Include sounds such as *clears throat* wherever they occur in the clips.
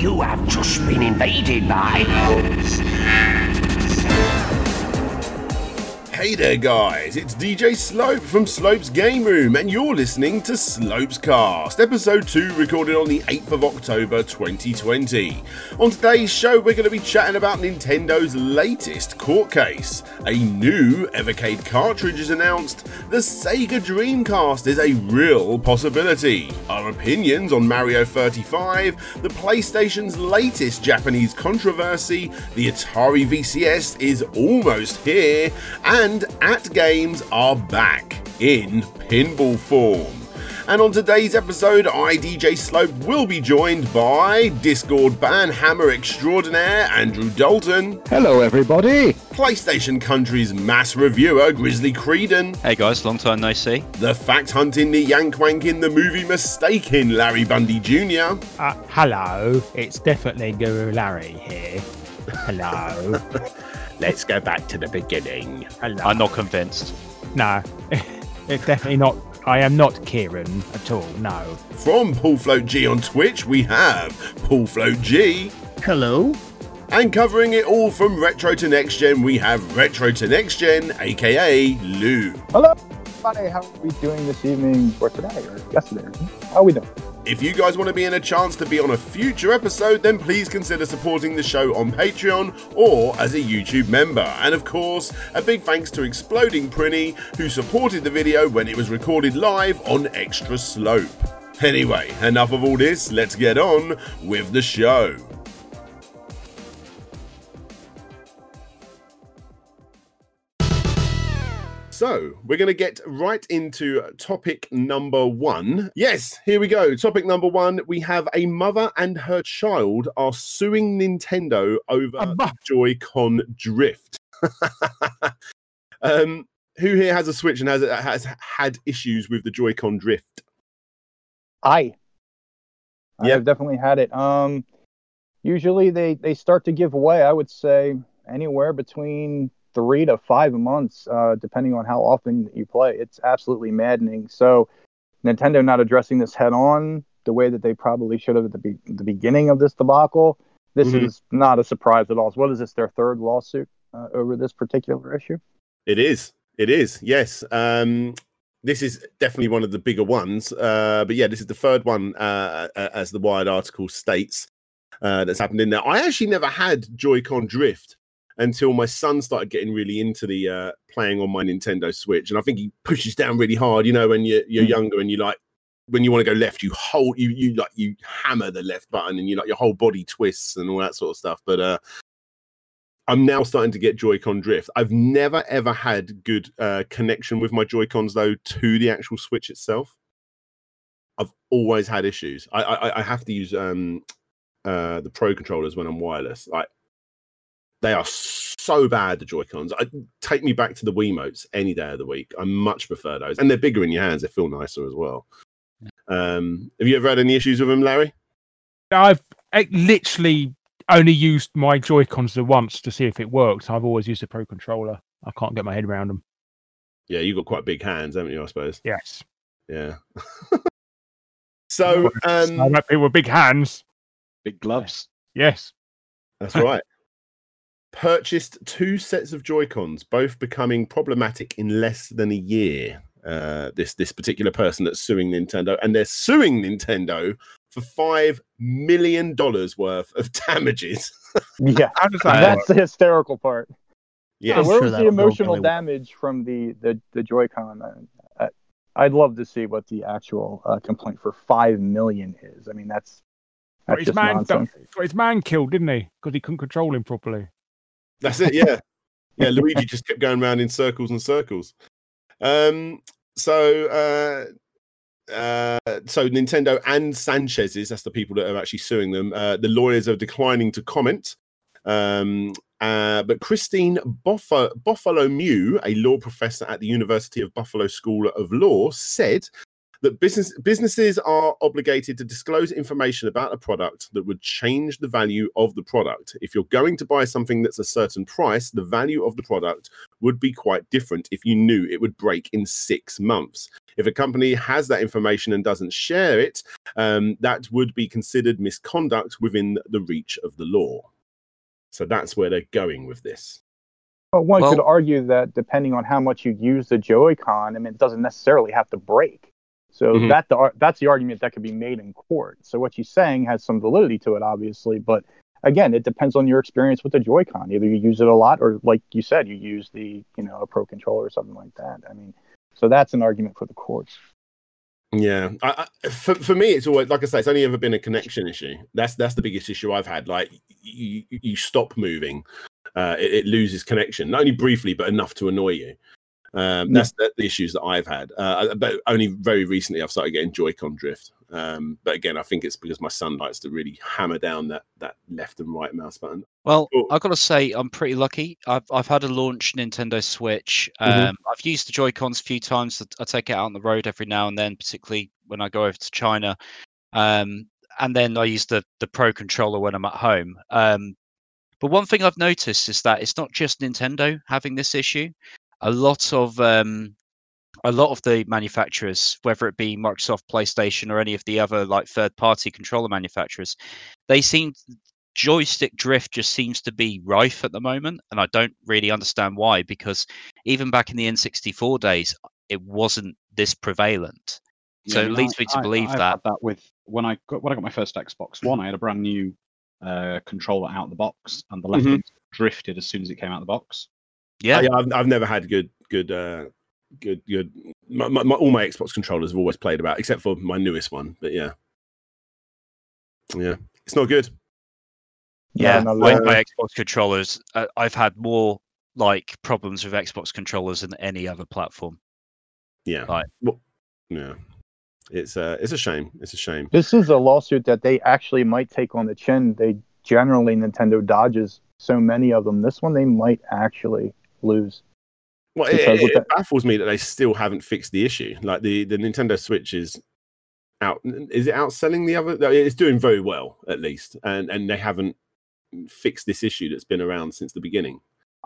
You have just been invaded by. Hey there, guys, it's DJ Slope from Slope's Game Room, and you're listening to Slope's Cast, episode 2, recorded on the 8th of October 2020. On today's show, we're going to be chatting about Nintendo's latest court case. A new Evercade cartridge is announced, the Sega Dreamcast is a real possibility, our opinions on Mario 35, the PlayStation's latest Japanese controversy, the Atari VCS is almost here, and AtGames are back in pinball form. And on today's episode, I, DJ Slope, will be joined by Discord ban hammer extraordinaire Andrew Dalton, Hello, everybody. PlayStation Country's mass reviewer Grizzly Creedon, Hey guys, long time no see. the fact hunting, the yank wanking, the movie mistaken Larry Bundy Jr., Uh, hello, it's definitely Guru Larry here. Hello. *laughs* Let's go back to the beginning. Hello. I'm not convinced. No, *laughs* it's definitely not. I am not Kieran at all. No. From Paul Float G on Twitch, we have Paul Float G. Hello. And covering it all from Retro to Next Gen, we have Retro to Next Gen, aka Lou. Hello, everybody. How are we doing this evening or today or yesterday? How we doing? If you guys want to be in a chance to be on a future episode, then please consider supporting the show on Patreon or as a YouTube member. And of course, a big thanks to Exploding Prinny, who supported the video when it was recorded live on Extra Slope. Anyway, enough of all this, let's get on with the show. So, we're going to get right into topic number one. Yes, here we go. Topic number one we have a mother and her child are suing Nintendo over. Joy-Con drift. *laughs* um, who here has a Switch and has, has had issues with the Joy-Con drift? I. I Yep. have definitely had it. Um, usually they they start to give away. I would say anywhere between three to five months, uh, depending on how often you play. It's absolutely maddening. So, Nintendo not addressing this head on the way that they probably should have at the, be- the beginning of this debacle. This Mhm. is not a surprise at all. What is this? Their third lawsuit uh, over this particular issue? It is. It is. Yes. Um, this is definitely one of the bigger ones. Uh, but yeah, this is the third one, uh, as the Wired article states, uh, that's happened in there. I actually never had Joy-Con drift until my son started getting really into the uh, playing on my Nintendo Switch, and I think he pushes down really hard. You know, when you're, you're Mm. younger and you like. When you want to go left, you hold you you like you hammer the left button and you like your whole body twists and all that sort of stuff. But uh I'm now starting to get Joy-Con drift. I've never ever had good uh, connection with my Joy-Cons though to the actual Switch itself. I've always had issues. I I, I have to use um uh the Pro controllers when I'm wireless. Like they are so bad. The Joy-Cons. I, take me back to the Wiimotes any day of the week. I much prefer those, and they're bigger in your hands. They feel nicer as well. Um, have you ever had any issues with them, Larry? I've eh, literally only used my Joy Cons the once to see if it works. I've always used a Pro controller. I can't get my head around them. Yeah, you've got quite big hands, haven't you? I suppose. Yes. Yeah. *laughs* so I um, like people with big hands. Big gloves. Yes. That's right. Purchased two sets of Joy Cons, both becoming problematic in less than a year. Uh, this this particular person that's suing Nintendo, and they're suing Nintendo for five million dollars worth of *laughs* damages. Yeah, How does that that's the hysterical part. yeah, So I'm where sure was the that'll emotional damage from the the, the Joy-Con? Uh, I'd love to see what the actual uh, complaint for five million is. I mean, that's that's his just man, nonsense. his man killed, didn't he? Because he couldn't control him properly. That's it. Yeah, yeah. Luigi just kept going around in circles and circles. Um, so uh, uh, so Nintendo and Sanchez's, that's the people that are actually suing them. Uh, the lawyers are declining to comment. Um, uh, but Christine Boff- Bartholomew, a law professor at the University of Buffalo School of Law, said that business businesses are obligated to disclose information about a product that would change the value of the product. If you're going to buy something that's a certain price, the value of the product would be quite different if you knew it would break in six months. If a company has that information and doesn't share it, um, that would be considered misconduct within the reach of the law. So that's where they're going with this. But one Well- could argue that depending on how much you use the Joy-Con, I mean, it doesn't necessarily have to break. So Mhm. that the that's the argument that could be made in court. So what you're saying has some validity to it, obviously, but again, it depends on your experience with the Joy-Con. Either you use it a lot, or like you said, you use the you know a Pro controller or something like that. I mean, so that's an argument for the courts. Yeah, I, I, for for me, it's always like I say, it's only ever been a connection issue. That's that's the biggest issue I've had. Like you, you stop moving, uh, it, it loses connection, not only briefly but enough to annoy you. Um, that's the, the issues that I've had. Uh, but only very recently I've started getting Joy-Con drift. Um, but again, I think it's because my son likes to really hammer down that that left and right mouse button. Well, Cool. I've got to say, I'm pretty lucky. I've I've had a launch Nintendo Switch. Um, Mhm. I've used the Joy Cons a few times. I take it out on the road every now and then, particularly when I go over to China. Um, and then I use the the Pro controller when I'm at home. Um, but one thing I've noticed is that it's not just Nintendo having this issue. A lot of um, a lot of the manufacturers, whether it be Microsoft, PlayStation, or any of the other like third party controller manufacturers, they seem joystick drift just seems to be rife at the moment, and I don't really understand why. Because even back in the N64 days, it wasn't this prevalent. So it leads I- me to I- believe I've that. that with when I got when I got my first Xbox One, I had a brand new uh, controller out of the box, and the left Mhm. drifted as soon as it came out of the box. Yeah, yeah, I've, I've never had good good uh, good good. My, my, my, all my Xbox controllers have always played about, except for my newest one. But yeah, yeah, it's not good. yeah. no, my, no, my Xbox controllers, uh, I've had more like problems with Xbox controllers than any other platform. Yeah, Right. Well, yeah, it's uh, it's a shame. It's a shame. This is a lawsuit that they actually might take on the chin. They generally Nintendo dodges so many of them. This one they might actually lose. Well, it, it, it baffles me that they still haven't fixed the issue. Like the the Nintendo Switch is out. Is it outselling the other? It's doing very well, at least, and and they haven't fixed this issue that's been around since the beginning.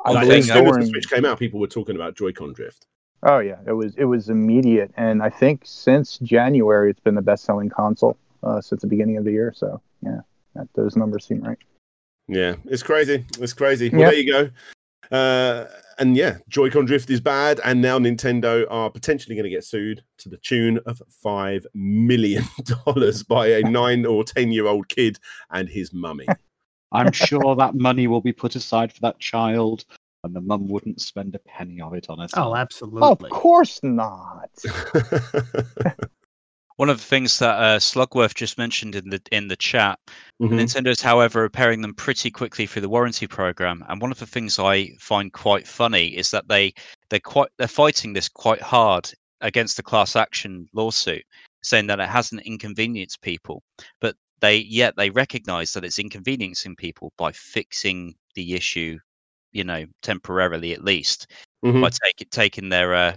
I Like, believe as soon as the Switch came out, people were talking about Joy-Con drift. Oh yeah, it was it was immediate, and I think since January it's been the best selling console uh, since the beginning of the year. So yeah, that, those numbers seem right. Yeah, it's crazy. It's crazy. Well, Yep. there you go. Uh, and yeah, Joy-Con drift is bad, and now Nintendo are potentially going to get sued to the tune of five million *laughs* dollars by a nine or ten year old kid and his mummy. *laughs* I'm sure that money will be put aside for that child, and the mum wouldn't spend a penny of it on it. Oh, absolutely. Of course not. *laughs* One of the things that uh, Slugworth just mentioned in the in the chat Mhm. Nintendo's, however, repairing them pretty quickly through the warranty program. And one of the things I find quite funny is that they they're quite they're fighting this quite hard against the class action lawsuit, saying that it hasn't inconvenienced people. But they yet they recognise that it's inconveniencing people by fixing the issue, you know, temporarily at least Mhm. by taking taking their uh,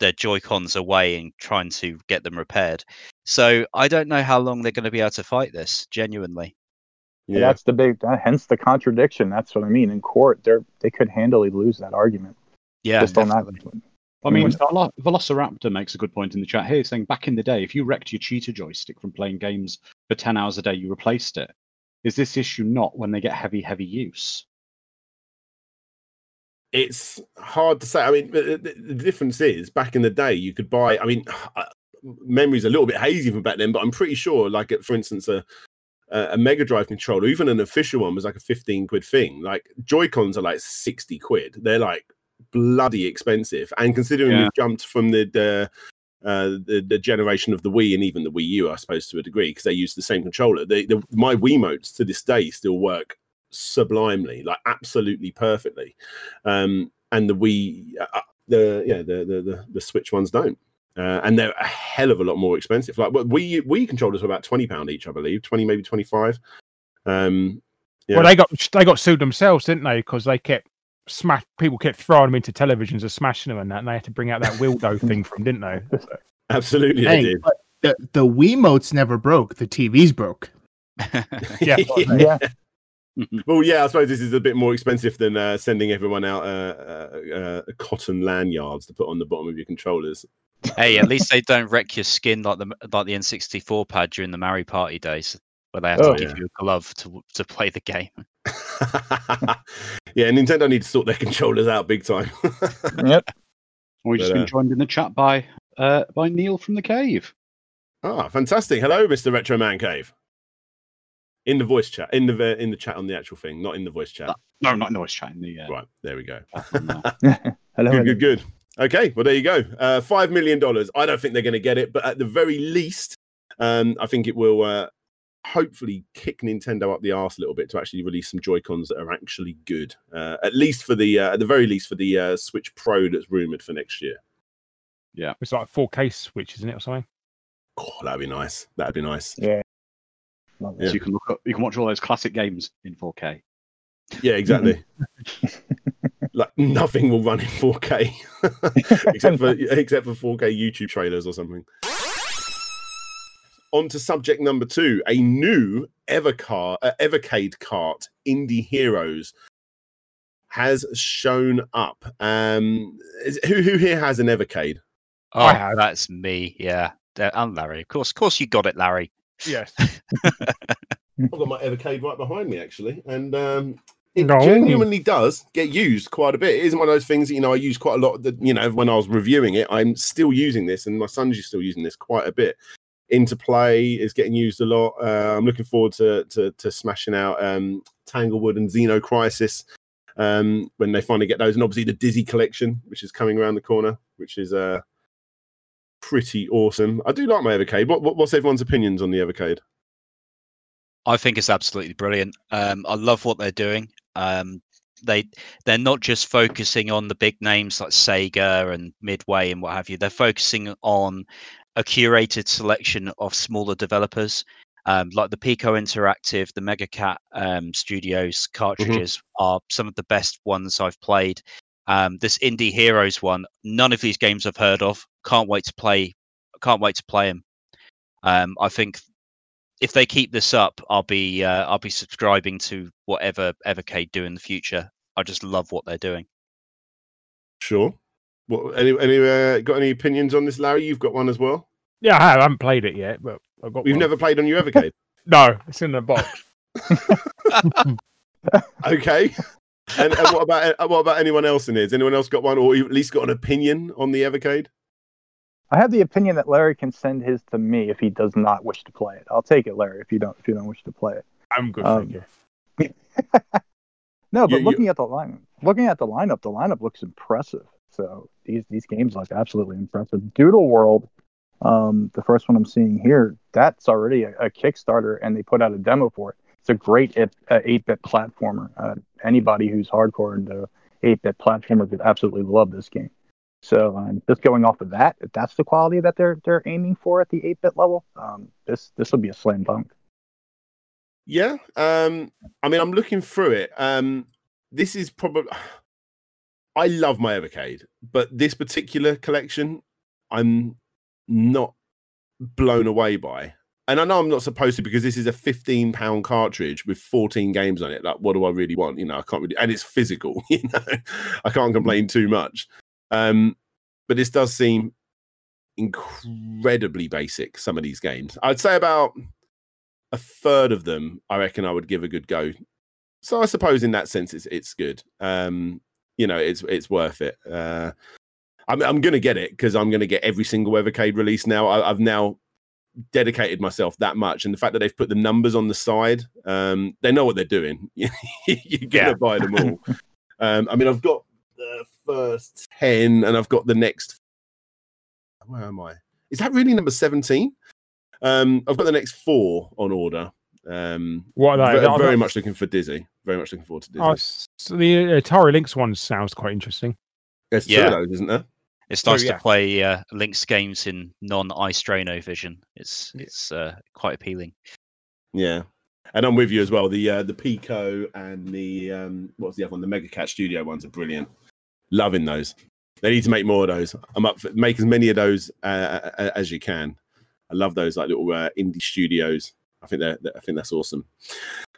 their their Joy Cons away and trying to get them repaired. So I don't know how long they're going to be able to fight this. Genuinely, And Yeah. That's the big. Uh, hence the contradiction. That's what I mean. In court, they are they could handily lose that argument yeah. just on that. definitely. I mean, What's Velo- Velociraptor makes a good point in the chat here, saying back in the day, if you wrecked your Cheetah joystick from playing games for 10 hours a day, you replaced it. Is this issue not when they get heavy, heavy use? It's hard to say. I mean, the, the, difference is back in the day, you could buy. I mean, *sighs* uh, memory's a little bit hazy from back then, but I'm pretty sure, like, for instance, a a Mega Drive controller, even an official one, was like a 15 quid thing. Like Joy Cons are like 60 quid. They're like bloody expensive. And considering Yeah. we've jumped from the, the uh, the, the generation of the Wii and even the Wii U, I suppose, to a degree, because they use the same controller. They, the, my Wiimotes to this day still work sublimely, like absolutely perfectly. Um, and the Wii, uh, uh, the yeah, the, the the the Switch ones don't. Uh, and they're a hell of a lot more expensive. Like we we Wii controllers are about twenty pound each, I believe, twenty maybe twenty five. Um, Yeah. Well, they got they got sued themselves, didn't they? Because they kept smash people kept throwing them into televisions and smashing them and that, and they had to bring out that Wildo *laughs* thing from, didn't they? So- absolutely, they did. but the the Wiimotes never broke. The TVs broke. *laughs* Yeah. *laughs* Yeah, Well, yeah, I suppose this is a bit more expensive than uh, sending everyone out uh, uh, uh, cotton lanyards to put on the bottom of your controllers. hey, at *laughs* least they don't wreck your skin like the like the N64 pad during the Mario Party days, where they have Oh, to give yeah. you a glove to to play the game. *laughs* *laughs* yeah, Nintendo need to sort their controllers out big time. Yep. We've just been uh, joined in the chat by uh, by Neil from the cave. ah, fantastic! Hello, Mister Retro Man Cave. In the voice chat, in the in the chat on the actual thing, not in the voice chat. No, not the voice chat in the uh, Right, there we go. *laughs* *laughs* Hello. Good, good, good. Okay, well there you go. Uh, Five million dollars. I don't think they're going to get it, but at the very least, um, I think it will uh, hopefully kick Nintendo up the arse a little bit to actually release some Joy Cons that are actually good. Uh, at least for the, uh, at the very least for the uh, Switch Pro that's rumored for next year. Yeah, it's like 4K switch, isn't it, or something? Oh, that'd be nice. That'd be nice. Yeah. Love Yeah. So you can look up, you can watch all those classic games in 4K. Yeah, exactly. *laughs* like nothing will run in 4K *laughs* except for *laughs* except for 4K YouTube trailers or something. On to subject number two: a new Evercar, uh, Evercade cart, Indie Heroes, has shown up. Um, is, who who here has an Evercade? Oh, I have. that's me. Yeah, Uh, and Larry. Of course, of course, you got it, Larry. Yes. I've got my Evercade right behind me actually, and um, it No. genuinely does get used quite a bit. It isn't one of those things that you know I use quite a lot. That you know when I was reviewing it, I'm still using this, and my son's still using this quite a bit. Interplay is getting used a lot. Uh, I'm looking forward to to, to smashing out um, Tanglewood and Xeno Crisis um, when they finally get those, and obviously the Dizzy collection, which is coming around the corner, which is uh, pretty awesome. I do like my Evercade. What, what what's everyone's opinions on the Evercade? I think it's absolutely brilliant. Um, I love what they're doing. Um, they they're not just focusing on the big names like Sega and Midway and what have you. They're focusing on a curated selection of smaller developers, um, like the Piko Interactive, the Mega Cat um, Studios cartridges are some of the best ones I've played. Um, this Indie Heroes one, none of these games I've heard of. Can't wait to play. Can't wait to play them. Um, I think if they keep this up, I'll be uh, I'll be subscribing to whatever Evercade do in the future. I just love what they're doing. Sure. What any any uh, got any opinions on this, Larry? You've got one as well. Yeah, I have. I haven't played it yet, but I've got We've one. never played on your *laughs* Evercade. No, it's in the box. *laughs* okay. And, and what about uh, what about anyone else in here? Has anyone else got one, or at least got an opinion on the Evercade? I have the opinion that Larry can send his to me if he does not wish to play it. I'll take it, Larry, if you don't if you don't wish to play it. I'm good, Um, thank you. *laughs* No, but You- you- looking at the line, looking at the lineup, the lineup looks impressive. So these these games look absolutely impressive. Doodle World, um, the first one I'm seeing here, that's already a, a Kickstarter, and they put out a demo for it. It's a great eight bit platformer. Uh, anybody who's hardcore into eight bit platformers would absolutely love this game. So um, just going off of that, if that's the quality that they're they're aiming for at the eight bit level, um, this this will be a slam dunk. Yeah. Um. I mean, I'm looking through it. Um. This is probably. I love my Evercade, but this particular collection, I'm not blown away by. And I know I'm not supposed to because this is a 15 pound cartridge with 14 games on it. Like, what do I really want? You know, I can't really, and it's physical. *laughs* You know, I can't complain too much. Um, but this does seem incredibly basic. Some of these games, I'd say about a third of them, I reckon I would give a good go. So I suppose in that sense, it's it's good. Um, you know, it's it's worth it. Uh, I'm I'm gonna get it because I'm gonna get every single Evercade release now. I, I've now dedicated myself that much, and the fact that they've put the numbers on the side, um, they know what they're doing. *laughs* You're gonna Yeah. buy them all. *laughs* um, I mean, I've got the first ten, and I've got the next. Where am I? Is that really number seventeen? Um, I've got the next four on order. Um, What are they? ve- very much looking for Dizzy. Very much looking forward to Dizzy. Oh, so the Atari Lynx one sounds quite interesting. There's two yeah. of those, isn't there? It's Oh, nice yeah. to play uh, Lynx games in non-Istrano vision. It's it's uh, quite appealing. Yeah. And I'm with you as well. The uh, the Piko and the um, what's the other one? The Mega Cat Studio ones are brilliant. Loving those. They need to make more of those. I'm up for make as many of those uh, as you can. I love those like little uh, indie studios. I think that I think that's awesome.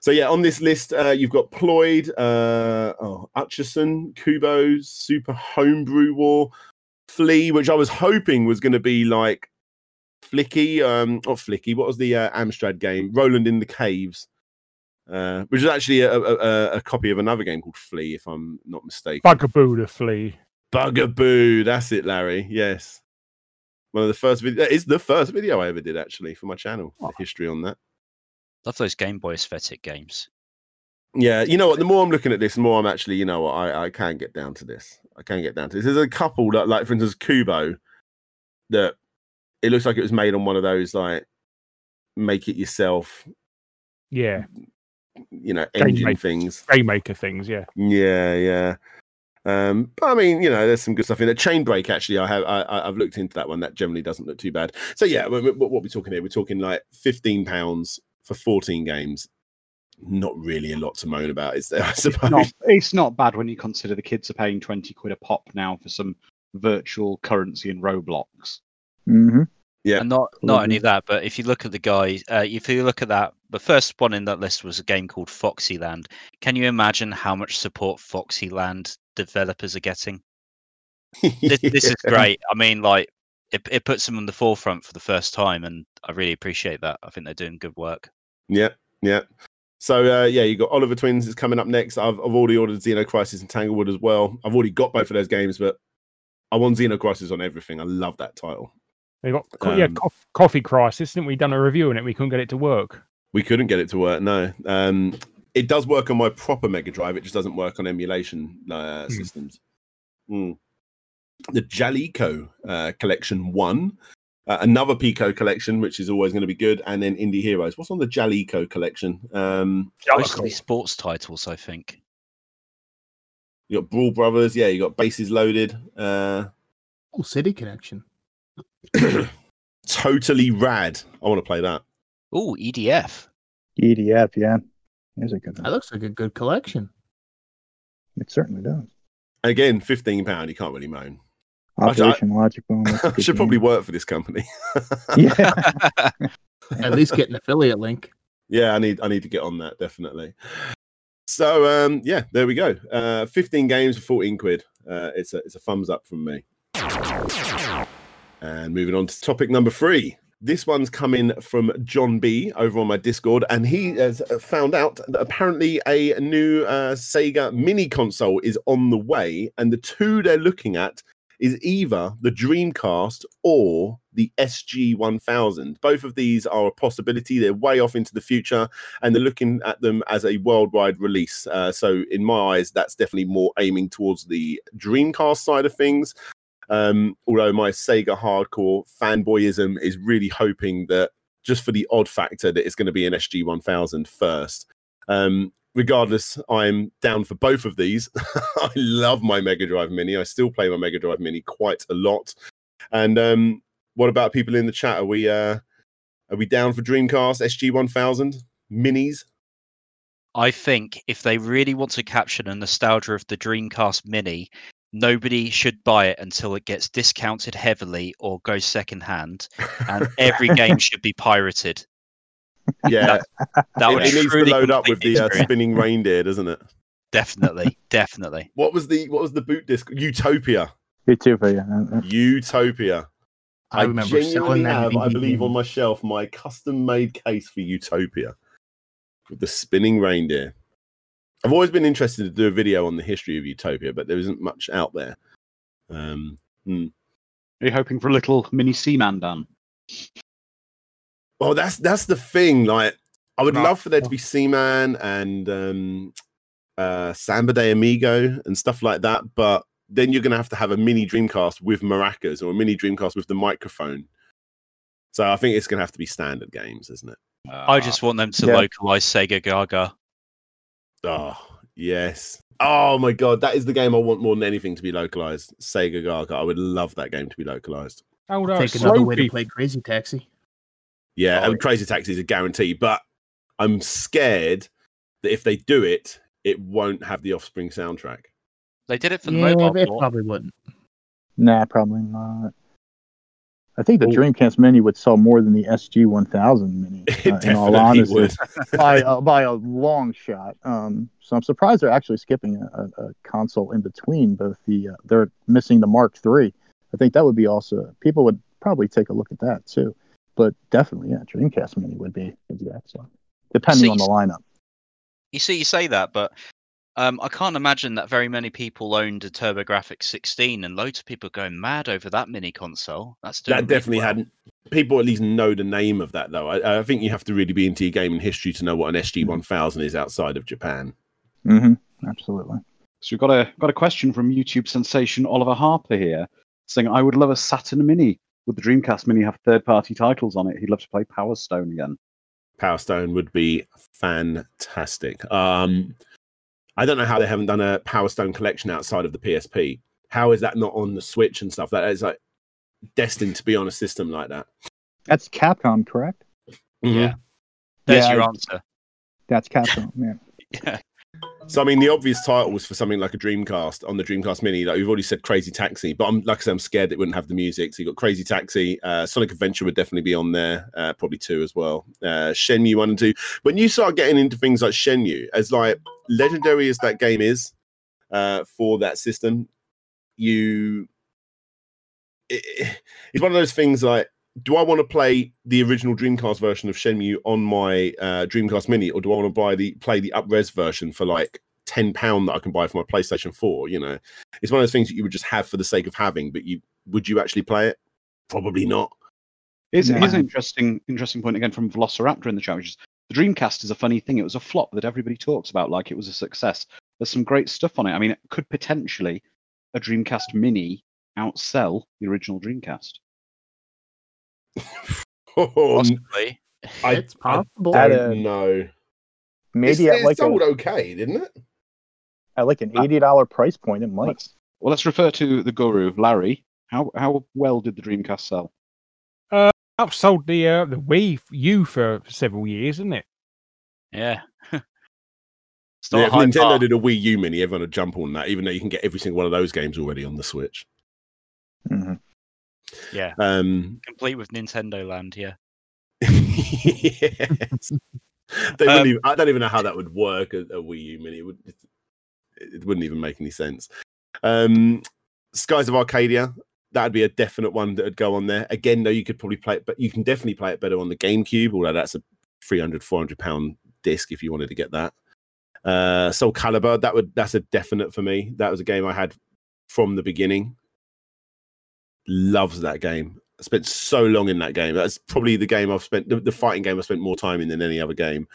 So yeah, on this list uh, you've got Ployd, uh, oh, Atchison, Kubo, Super Homebrew War, Flea, which I was hoping was going to be like Flicky, um, not Flicky. What was the uh, Amstrad game? Roland in the Caves, uh, which is actually a, a, a, a copy of another game called Flea, if I'm not mistaken. Bugaboo the flea. Bugaboo, that's it, Larry. Yes, one of the first video. It's the first video I ever did actually for my channel. The history on that. Love those Game Boy aesthetic games. Yeah, you know what? The more I'm looking at this, the more I'm actually, you know what? I, I can get down to this. I can't get down to this. There's a couple that, like, for instance, Kubo, that it looks like it was made on one of those, like, make it yourself, Yeah, you know, Game engine maker. things. game maker things. Yeah, Yeah, yeah. Um, but I mean, you know, there's some good stuff in it. Chain break, actually, I have, I, I've looked into that one. That generally doesn't look too bad. So yeah, what, we're talking here, we're talking like 15 pounds for 14 games. Not really a lot to moan about, is there? I suppose. Not, it's not bad when you consider the kids are paying 20 quid a pop now for some virtual currency in Roblox. hmm Yeah. And not not only Mhm. that, but if you look at the guy, uh, if you look at that, the first one in that list was a game called Foxyland. Can you imagine how much support Foxyland developers are getting? *laughs* This, this is great. I mean, like it, it puts them on the forefront for the first time, and I really appreciate that. I think they're doing good work. Yeah, yeah. So uh, yeah, you got Oliver Twins is coming up next. I've I've already ordered Xeno Crisis and Tanglewood as well. I've already got both of those games, but I want Xeno Crisis on everything. I love that title. they got co- yeah Um, cof- coffee crisis. Didn't we done a review on it? We couldn't get it to work. We couldn't get it to work. No, um, it does work on my proper Mega Drive. It just doesn't work on emulation uh, Hmm. systems. Mm. The Jaleco uh, Collection One, uh, another Piko collection, which is always going to be good, and then Indie Heroes. What's on the Jaleco collection? Um, Mostly sports titles, I think. you got Brawl Brothers. Yeah, you got Bases Loaded. Uh, Oh, City Connection. *coughs* totally rad. I want to play that. Oh, EDF. EDF, yeah. There's a good That looks like a good collection. It certainly does. Again, fifteen pound. You can't really moan. I should- Logic Boom. that's a *laughs* I good should probably work for this company. *laughs* Yeah. *laughs* At least get an affiliate link. yeah, I need I need to get on that definitely. So um, yeah, there we go. Uh, Fifteen games for fourteen quid. Uh, it's a it's a thumbs up from me. And moving on to topic number three. This one's coming from John B over on my Discord, and he has uh, found out that apparently a new uh, Sega mini console is on the way, and the two they're looking at is either the Dreamcast or the SG 1000. Both of these are a possibility. They're way off into the future, and they're looking at them as a worldwide release. Uh, so, in my eyes, that's definitely more aiming towards the Dreamcast side of things. Um, although my Sega hardcore fanboyism is really hoping that just for the odd factor that it's going to be an SG 1000 first. Um, regardless, I'm down for both of these. *laughs* I love my Mega Drive Mini. I still play my Mega Drive Mini quite a lot. And um, what about people in the chat? Are we uh, are we down for Dreamcast SG 1000 minis? I think if they really want to capture the nostalgia of the Dreamcast Mini, nobody should buy it until it gets discounted heavily or goes secondhand, and every *laughs* game should be pirated. Yeah, That it, would it needs to load up with the uh, spinning reindeer, doesn't it? Definitely, *laughs* definitely. What was the what was the boot disc? Utopia. You too, for you. Uh, Utopia. I remember genuinely have, I believe, on my shelf my custom-made case for Utopia with the spinning reindeer. I've always been interested to do a video on the history of Utopia, but there isn't much out there. Um, hmm. Are you hoping for a little mini Seaman, Dan? Well, that's that's the thing. Like, I would No. love for there to be Seaman and um, uh, Samba de Amigo and stuff like that, but then you're going to have to have a mini Dreamcast with maracas or a mini Dreamcast with the microphone. So I think it's going to have to be standard games, isn't it? I just want them to Yeah. localize Sega Gaga. Oh, yes. Oh my god, that is the game I want more than anything to be localized. Sega Gaga. I would love that game to be localized. Hold on, Take another way to play Crazy Taxi. Yeah, Oh, and Crazy Taxi is a guarantee, but I'm scared that if they do it, it won't have the Offspring soundtrack. They did it for the Yeah, mobile it probably wouldn't. nah, probably not. I think the Oh. Dreamcast Mini would sell more than the SG 1000 Mini. *laughs* It uh, in all definitely honesty, would. *laughs* by uh, by a long shot. Um, so I'm surprised they're actually skipping a, a, a console in between both the. Uh, they're missing the Mark III. I think that would be also people would probably take a look at that too. But definitely, yeah, Dreamcast Mini would be would be excellent, depending See, on the lineup. You see, you say that, but um, I can't imagine that very many people owned a TurboGrafx 16, and loads of people going mad over that mini console. That's doing That really definitely well. hadn't. People at least know the name of that though. I, I think you have to really be into your gaming history to know what an SG 1000 is outside of Japan. hmm Absolutely. So we've got a got a question from YouTube sensation Oliver Harper here, saying, "I would love a Saturn Mini. Would the Dreamcast Mini have third-party titles on it? He'd love to play Power Stone again." Power Stone would be fantastic. Um, I don't know how they haven't done a Power Stone collection outside of the PSP. How is that not on the Switch and stuff? That is like destined to be on a system like that. That's Capcom, correct? Yeah. There's Yeah, your answer. That's Capcom. Yeah. *laughs* Yeah. So I mean, the obvious titles for something like a Dreamcast on the Dreamcast Mini, like we've already said, Crazy Taxi, but I'm like I said, I'm scared it wouldn't have the music. So you got Crazy Taxi, uh, Sonic Adventure would definitely be on there, uh, probably two as well. Uh, Shenmue one and two. When you start getting into things like Shenmue, as like legendary as that game is uh, for that system, you it, it's one of those things like. Do I want to play the original Dreamcast version of Shenmue on my uh, Dreamcast Mini, or do I want to buy the play the upres version for like ten pound that I can buy for my PlayStation Four? You know, it's one of those things that you would just have for the sake of having, but you would you actually play it? Probably not. Here's, No. here's an interesting interesting point again from Velociraptor in the chat, which is the Dreamcast is a funny thing. It was a flop that everybody talks about like it was a success. There's some great stuff on it. I mean, it could potentially a Dreamcast Mini outsell the original Dreamcast? *laughs* Oh, Possibly. I, it's possible. I don't know. Maybe it's, at like it sold a, okay, didn't it? at like an eighty dollar price point, it might. Let's, well, let's refer to the guru, Larry. How how well did the Dreamcast sell? I've sold the uh, the Wii U for several years, isn't it? Yeah. *laughs* it's Yeah, if Nintendo bar. did a Wii U Mini, everyone would jump on that, even though you can get every single one of those games already on the Switch. Mhm. Yeah. Um, Complete with Nintendo Land. Yeah. *laughs* yes. They Um, even, I don't even know how that would work. A, a Wii U Mini it would. It, it wouldn't even make any sense. Um, Skies of Arcadia. That'd be a definite one that would go on there. Again, though, you could probably play it, but you can definitely play it better on the GameCube. Although that's a 300, 400 pound disc if you wanted to get that. Uh, Soul Calibur. That would. That's a definite for me. That was a game I had from the beginning. Loves that game. I spent so long in that game. That's probably the game I've spent the, the fighting game I've spent more time in than any other game.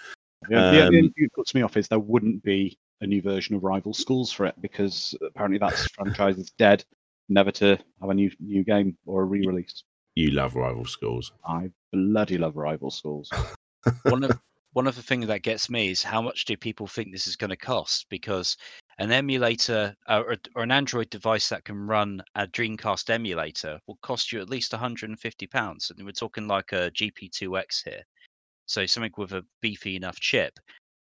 Yeah, the, the Um, only thing that puts me off is there wouldn't be a new version of Rival Schools for it because apparently that *laughs* franchise is dead, never to have a new new game or a re-release. You love rival schools. I bloody love Rival Schools. *laughs* one of one of the things that gets me is how much do people think this is going to cost? Because an emulator uh, or, or an Android device that can run a Dreamcast emulator will cost you at least 150 pounds, and we're talking like a GP2X here, so something with a beefy enough chip.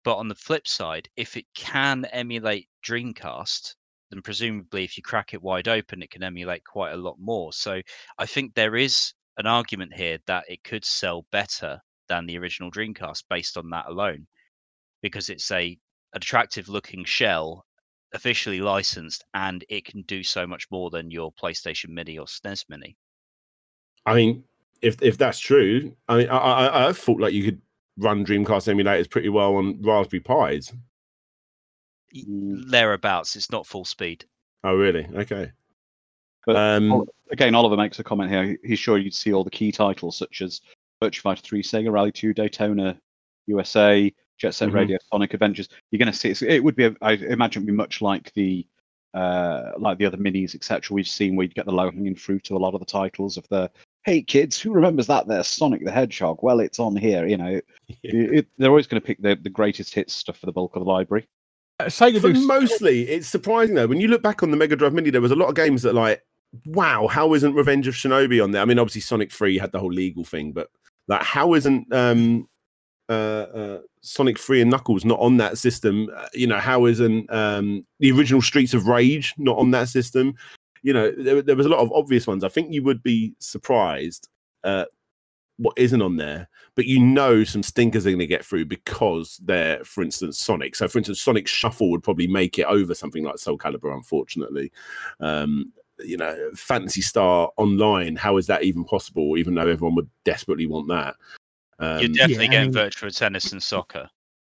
But on the flip side, if it can emulate Dreamcast, then presumably if you crack it wide open, it can emulate quite a lot more. So I think there is an argument here that it could sell better than the original Dreamcast based on that alone, because it's a attractive looking shell, officially licensed, and it can do so much more than your PlayStation Mini or SNES Mini. I mean, if if that's true, I mean, I I, I thought like you could run Dreamcast emulators pretty well on Raspberry Pis. Mm. Thereabouts, it's not full speed. Oh, really? Okay. But um, Again, Oliver makes a comment here. He's sure you'd see all the key titles such as Virtua Fighter 3, Sega Rally 2, Daytona USA, Jet Set Mhm. Radio, Sonic Adventures. You're going to see it's, it would be, a, I imagine, be much like the uh, like the other minis, etc. We've seen where you get the low hanging fruit to a lot of the titles of the. Hey kids, who remembers that? There, Sonic the Hedgehog. Well, it's on here. You know, *laughs* it, it- they're always going to pick the, the greatest hits stuff for the bulk of the library. Uh, Sega for do mostly, it's surprising though. When you look back on the Mega Drive Mini, there was a lot of games that like, wow, how isn't Revenge of Shinobi on there? I mean, obviously Sonic Three had the whole legal thing, but like, how isn't um, uh, uh, Sonic Three and Knuckles not on that system? Uh, you know, how isn't um, the original Streets of Rage not on that system? you know, there, there was a lot of obvious ones. I think you would be surprised uh, what isn't on there, but you know some stinkers are going to get through because they're, for instance, Sonic. So, for instance, Sonic Shuffle would probably make it over something like Soul Calibur, unfortunately. Um, you know, Phantasy Star Online, how is that even possible, even though everyone would desperately want that? Um, You're definitely I getting mean- virtual tennis and soccer.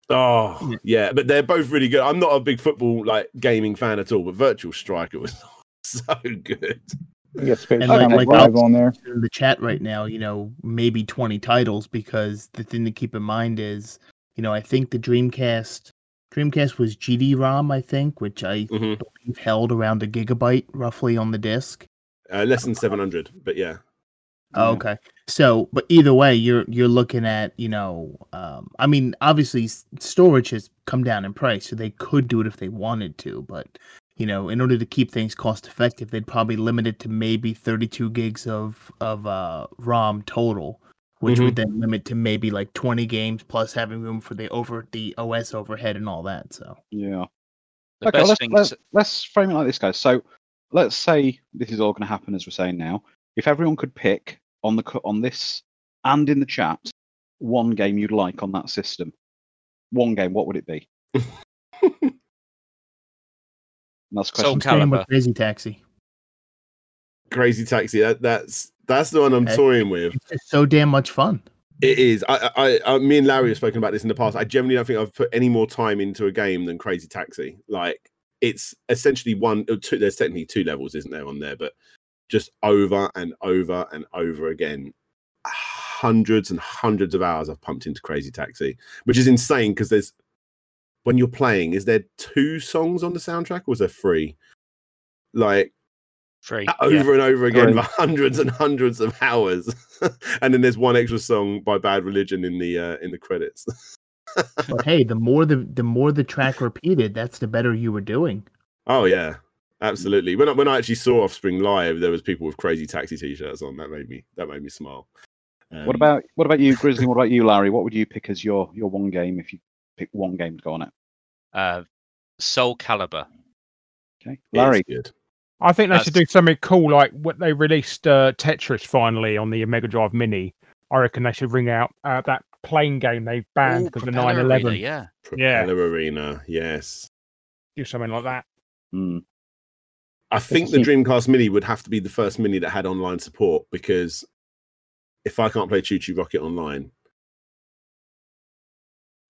Oh Yeah. yeah, but they're both really good. I'm not a big football like gaming fan at all, but Virtual Striker was *laughs* so good. You get Space And Jam like- like Live I'll- on there. in the chat right now, you know, maybe 20 titles because the thing to keep in mind is, you know, I think the Dreamcast Dreamcast was GD-ROM, I think, which I Mhm. believe held around a gigabyte roughly on the disc. Uh, less than 700, but yeah. Oh, okay. So, but either way, you're you're looking at, you know, um, I mean, obviously storage has come down in price, so they could do it if they wanted to, but you know, in order to keep things cost effective, they'd probably limit it to maybe 32 gigs of of uh, ROM total, which would mm-hmm. then limit to maybe like 20 games plus having room for the over the OS overhead and all that. So, Yeah. The okay, let's, let's, to- let's frame it like this, guys. So let's say this is all going to happen as we're saying now. If everyone could pick on the co- on this and in the chat one game you'd like on that system, one game, what would it be? *laughs* And that's a Soul question. I'm staying with Calibur. Crazy Taxi. Crazy Taxi. That, that's that's the one I'm toying with. It's just so damn much fun. It is. I, I, I, uh, me and Larry have spoken about this in the past. I generally don't think I've put any more time into a game than Crazy Taxi. Like it's essentially one, uh, two. There's technically two levels, isn't there, on there? But just over and over and over again, hundreds and hundreds of hours I've pumped into Crazy Taxi, which is insane because there's when you're playing, is there two songs on the soundtrack or is there three? Like Free. over yeah. and over again Right. for hundreds and hundreds of hours *laughs* and then there's one extra song by bad religion in the uh in the credits *laughs* But hey, the more the the more the track repeated, that's the better you were doing. oh yeah absolutely when I, when I actually saw offspring live there was people with crazy taxi t-shirts on that made me that made me smile What Um, about what about you, Grizzly? What about you, Larry? What would you pick as your your one game if you pick one game to go on it? Uh, Soul Calibur. Okay, it's Larry. good I think they should do something cool like what they released uh, Tetris finally on the Mega Drive Mini. I reckon they should bring out uh, that plane game they banned Ooh, because the Propeller 911. Arena, yeah. Yeah. Arena yes Do something like that. Hmm. i think the dreamcast mini would have to be the first mini that had online support because if i can't play ChuChu Rocket online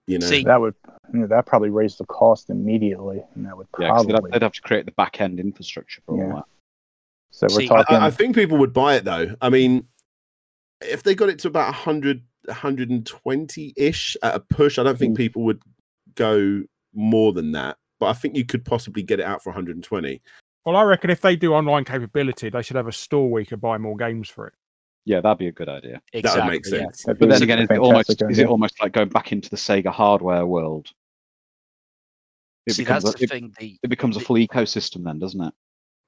you know See, That would you know, that probably raise the cost immediately, and that would Yeah, 'cause probably. they'd, they'd have to create the back end infrastructure for all Yeah. that. so we're See, talking. I, I think people would buy it though. I mean, if they got it to about 100, 120 ish at a push, I don't think Mm. people would go more than that. But I think you could possibly get it out for 120. Well, I reckon if they do online capability, they should have a store where you could buy more games for it. Yeah, that'd be a good idea. That would make sense. that'd But then again, is it almost fantastic is it almost like going back into the Sega hardware world? It See, becomes that's a, the it, thing. The, it becomes a full ecosystem then, doesn't it?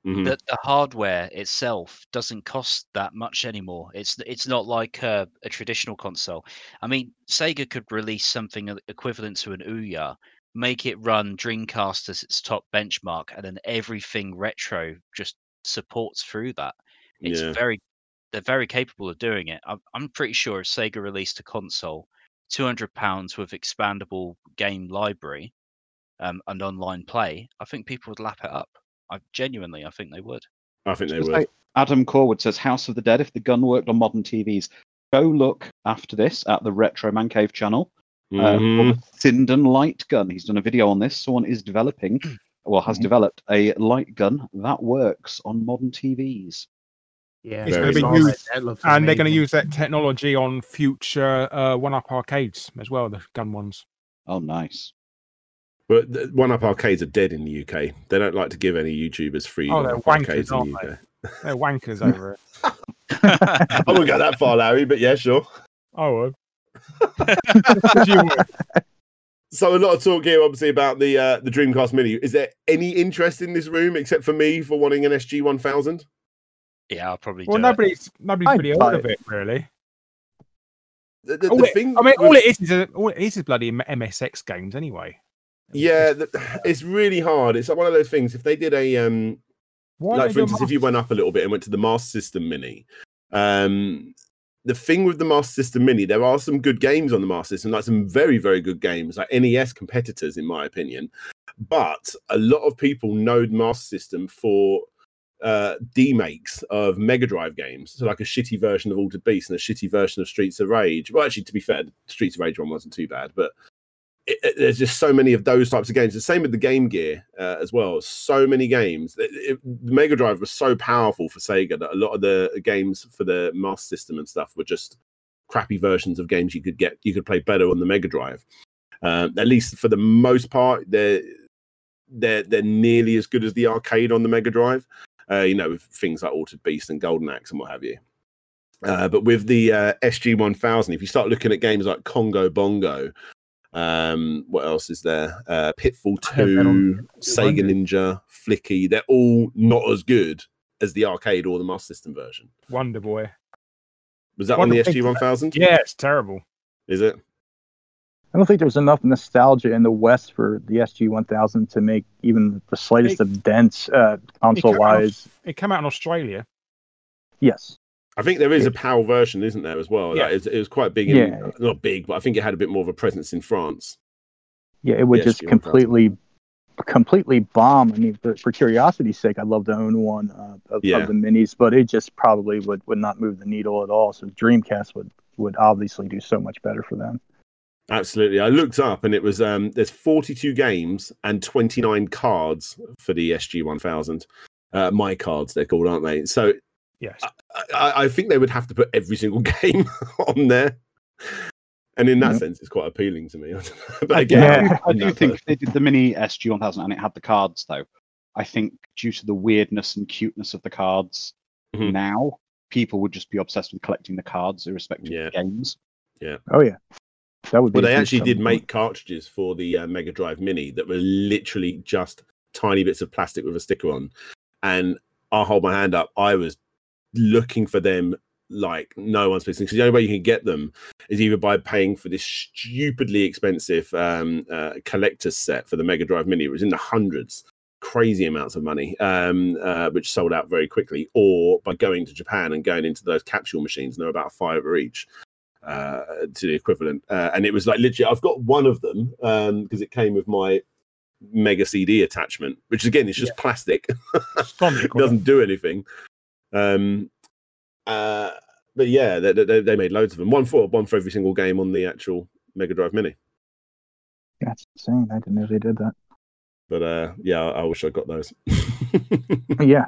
Mhm. the the hardware itself doesn't cost that much anymore. It's it's not like a, a traditional console. I mean, Sega could release something equivalent to an Ouya, make it run Dreamcast as its top benchmark, and then everything retro just supports through that. It's Yeah. very they're very capable of doing it. I'm I'm pretty sure if Sega released a console, two hundred pounds with expandable game library, um, and online play, I think people would lap it up. I genuinely, I think they would. I think they Just would. like Adam Corwood says, House of the Dead. If the gun worked on modern TVs, go look after this at the Retro Man Cave channel. Uh, called the Sinden light gun. He's done a video on this. Someone is developing, well, has Mhm. developed a light gun that works on modern TVs. Yeah, It's gonna be saw used- that. That And they're going to use that technology on future uh, one up arcades as well, the gun ones. Oh, nice. But the One Up Arcades are dead in the UK. They don't like to give any YouTubers free Oh, One they're Up Arcades wankers, in the aren't UK. They're wankers *laughs* over it. I wouldn't go that far, Larry, but yeah, sure. I would. *laughs* You would. So a lot of talk here, obviously, about the uh, the Dreamcast Mini. Is there any interest in this room except for me for wanting an SG One Thousand? Yeah, I'll probably Well, do it. nobody's nobody's I'd really buy heard of it. it really. The, the, All the it- thing, I mean, all it is is a, all it is is bloody MSX games anyway. yeah, the, it's really hard. It's like one of those things. If they did a um Why like for instance, if you went up a little bit and went to the Master System Mini, um, the thing with the Master System Mini, there are some good games on the Master System, like some very very good games, like NES competitors, in my opinion. But a lot of people know the Master System for uh demakes of Mega Drive games, so like a shitty version of Altered Beast and a shitty version of Streets of Rage. Well, actually, to be fair, Streets of Rage one wasn't too bad, but it, it- there's just so many of those types of games. The same with the Game Gear uh, as well. So many games. It- the Mega Drive was so powerful for Sega that a lot of the games for the Master System and stuff were just crappy versions of games you could get. You could play better on the Mega Drive. Um, at least for the most part, they're they're they're nearly as good as the arcade on the Mega Drive. Uh, you know, with things like Altered Beast and Golden Axe and what have you. Uh, but with the uh, SG 1000, if you start looking at games like Congo Bongo, um, what else is there? Uh, Pitfall I have that on 2, Sega Ninja, Flicky, they're all not as good as the arcade or the Master System version. Wonder Boy. Was that on the SG 1000? Yeah, it's terrible. Is it? I don't think there's enough nostalgia in the West for the SG 1000 to make even the slightest It- of dents uh, console wise. It came out in Australia. Yes. I think there is a PAL version, isn't there, as well? Yeah. Like, it, it was quite big. In, Yeah. Not big, but I think it had a bit more of a presence in France. Yeah, it would just SG 1000. completely, completely bomb. I mean, for, for curiosity's sake, I'd love to own one uh, of, Yeah. of the minis, but it just probably would, would not move the needle at all. So Dreamcast would would obviously do so much better for them. Absolutely. I looked up and it was um there's 42 games and 29 cards for the SG 1000. Uh, my cards they're called, aren't they? So Yes. I, I, I think they would have to put every single *laughs* game on there. And in that Yeah. sense, it's quite appealing to me. *laughs* but I, again, Yeah. I I'm do think if they did the mini SG 1000 and it had the cards, though, I think due to the weirdness and cuteness of the cards Mhm. now, people would just be obsessed with collecting the cards, irrespective Yeah. of the games. Yeah. Oh yeah, that would be. Well, they actually did point. make cartridges for the uh, Mega Drive Mini that were literally just tiny bits of plastic with a sticker on. And I'll hold my hand up. I was looking for them like no one's business because the only way you can get them is either by paying for this stupidly expensive um, uh, collector's set for the Mega Drive Mini. It was in the hundreds, crazy amounts of money, um, uh, which sold out very quickly, or by going to Japan and going into those capsule machines. And they're about five or each uh, to the equivalent. Uh, and it was like literally, I've got one of them because it came with my Mega CD attachment, which again is just plastic. *laughs* It doesn't do anything. Um, uh, but yeah, they, they, they made loads of them. One for one for every single game on the actual Mega Drive Mini. That's insane. I didn't know they did that. But uh, yeah, I, I wish I got those. *laughs* Yeah,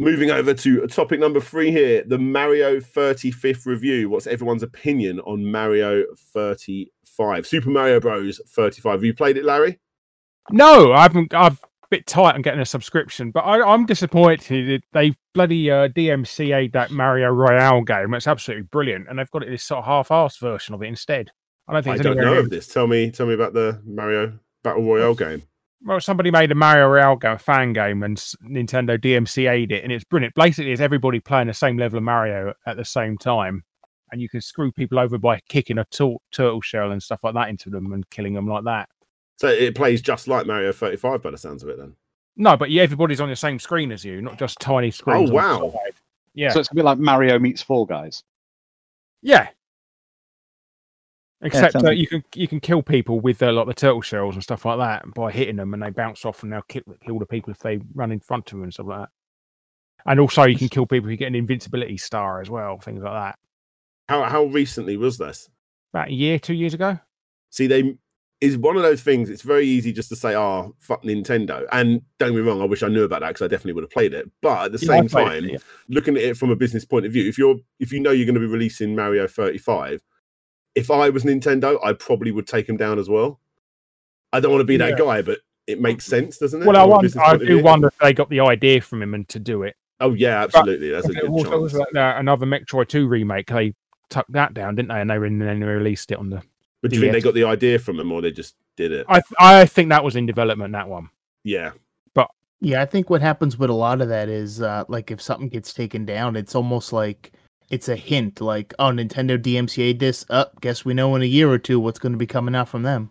Moving over to topic number three here the Mario 35th review. What's everyone's opinion on Mario 35? Super Mario Bros. 35. Have you played it, Larry? No, I haven't. I've a bit tight on getting a subscription, but I, I'm disappointed. They bloody uh, DMCA that Mario Royale game. It's absolutely brilliant, and they've got it this sort of half-assed version of it instead. I don't think I don't know of this. Tell me, tell me about the Mario Battle Royale game. Well, somebody made a Mario Royale game, fan game, and Nintendo DMCA'd it, and it's brilliant. Basically, it's everybody playing the same level of Mario at the same time, and you can screw people over by kicking a tur- turtle shell and stuff like that into them and killing them like that. So it plays just like Mario 35 by the sounds of it, then. No, but yeah, everybody's on the same screen as you, not just tiny screens. Oh, on the wow. Yeah, So it's gonna be like Mario meets Fall Guys. yeah. Except sounds that you can you can kill people with uh, like the turtle shells and stuff like that by hitting them, and they bounce off and they'll kill, kill the people if they run in front of them and stuff like that. And also, you can kill people who get an invincibility star as well, things like that. How how recently was this? About a year, two years ago. See, they is one of those things. It's very easy just to say, "Oh, fuck Nintendo." And don't be wrong, I wish I knew about that because I definitely would have played it. But at the Yeah, same time, it, yeah. looking at it from a business point of view, if you're if you know you're going to be releasing Mario 35, if I was Nintendo, I probably would take them down as well. I don't want to be that Yeah. guy, but it makes sense, doesn't it? Well, I, from wonder, I do wonder if they got the idea from him and to do it. Oh yeah, absolutely. That's a good also chance. was like, uh, another Metroid 2 remake. They took that down, didn't they? And they re- and then they released it on the. But do you think they got the idea from them, or they just did it? I th- I think that was in development. That one. Yeah, But Yeah, I think what happens with a lot of that is uh, like if something gets taken down, it's almost like it's a hint, like oh, Nintendo DMCA this up. guess we know in a year or two what's going to be coming out from them.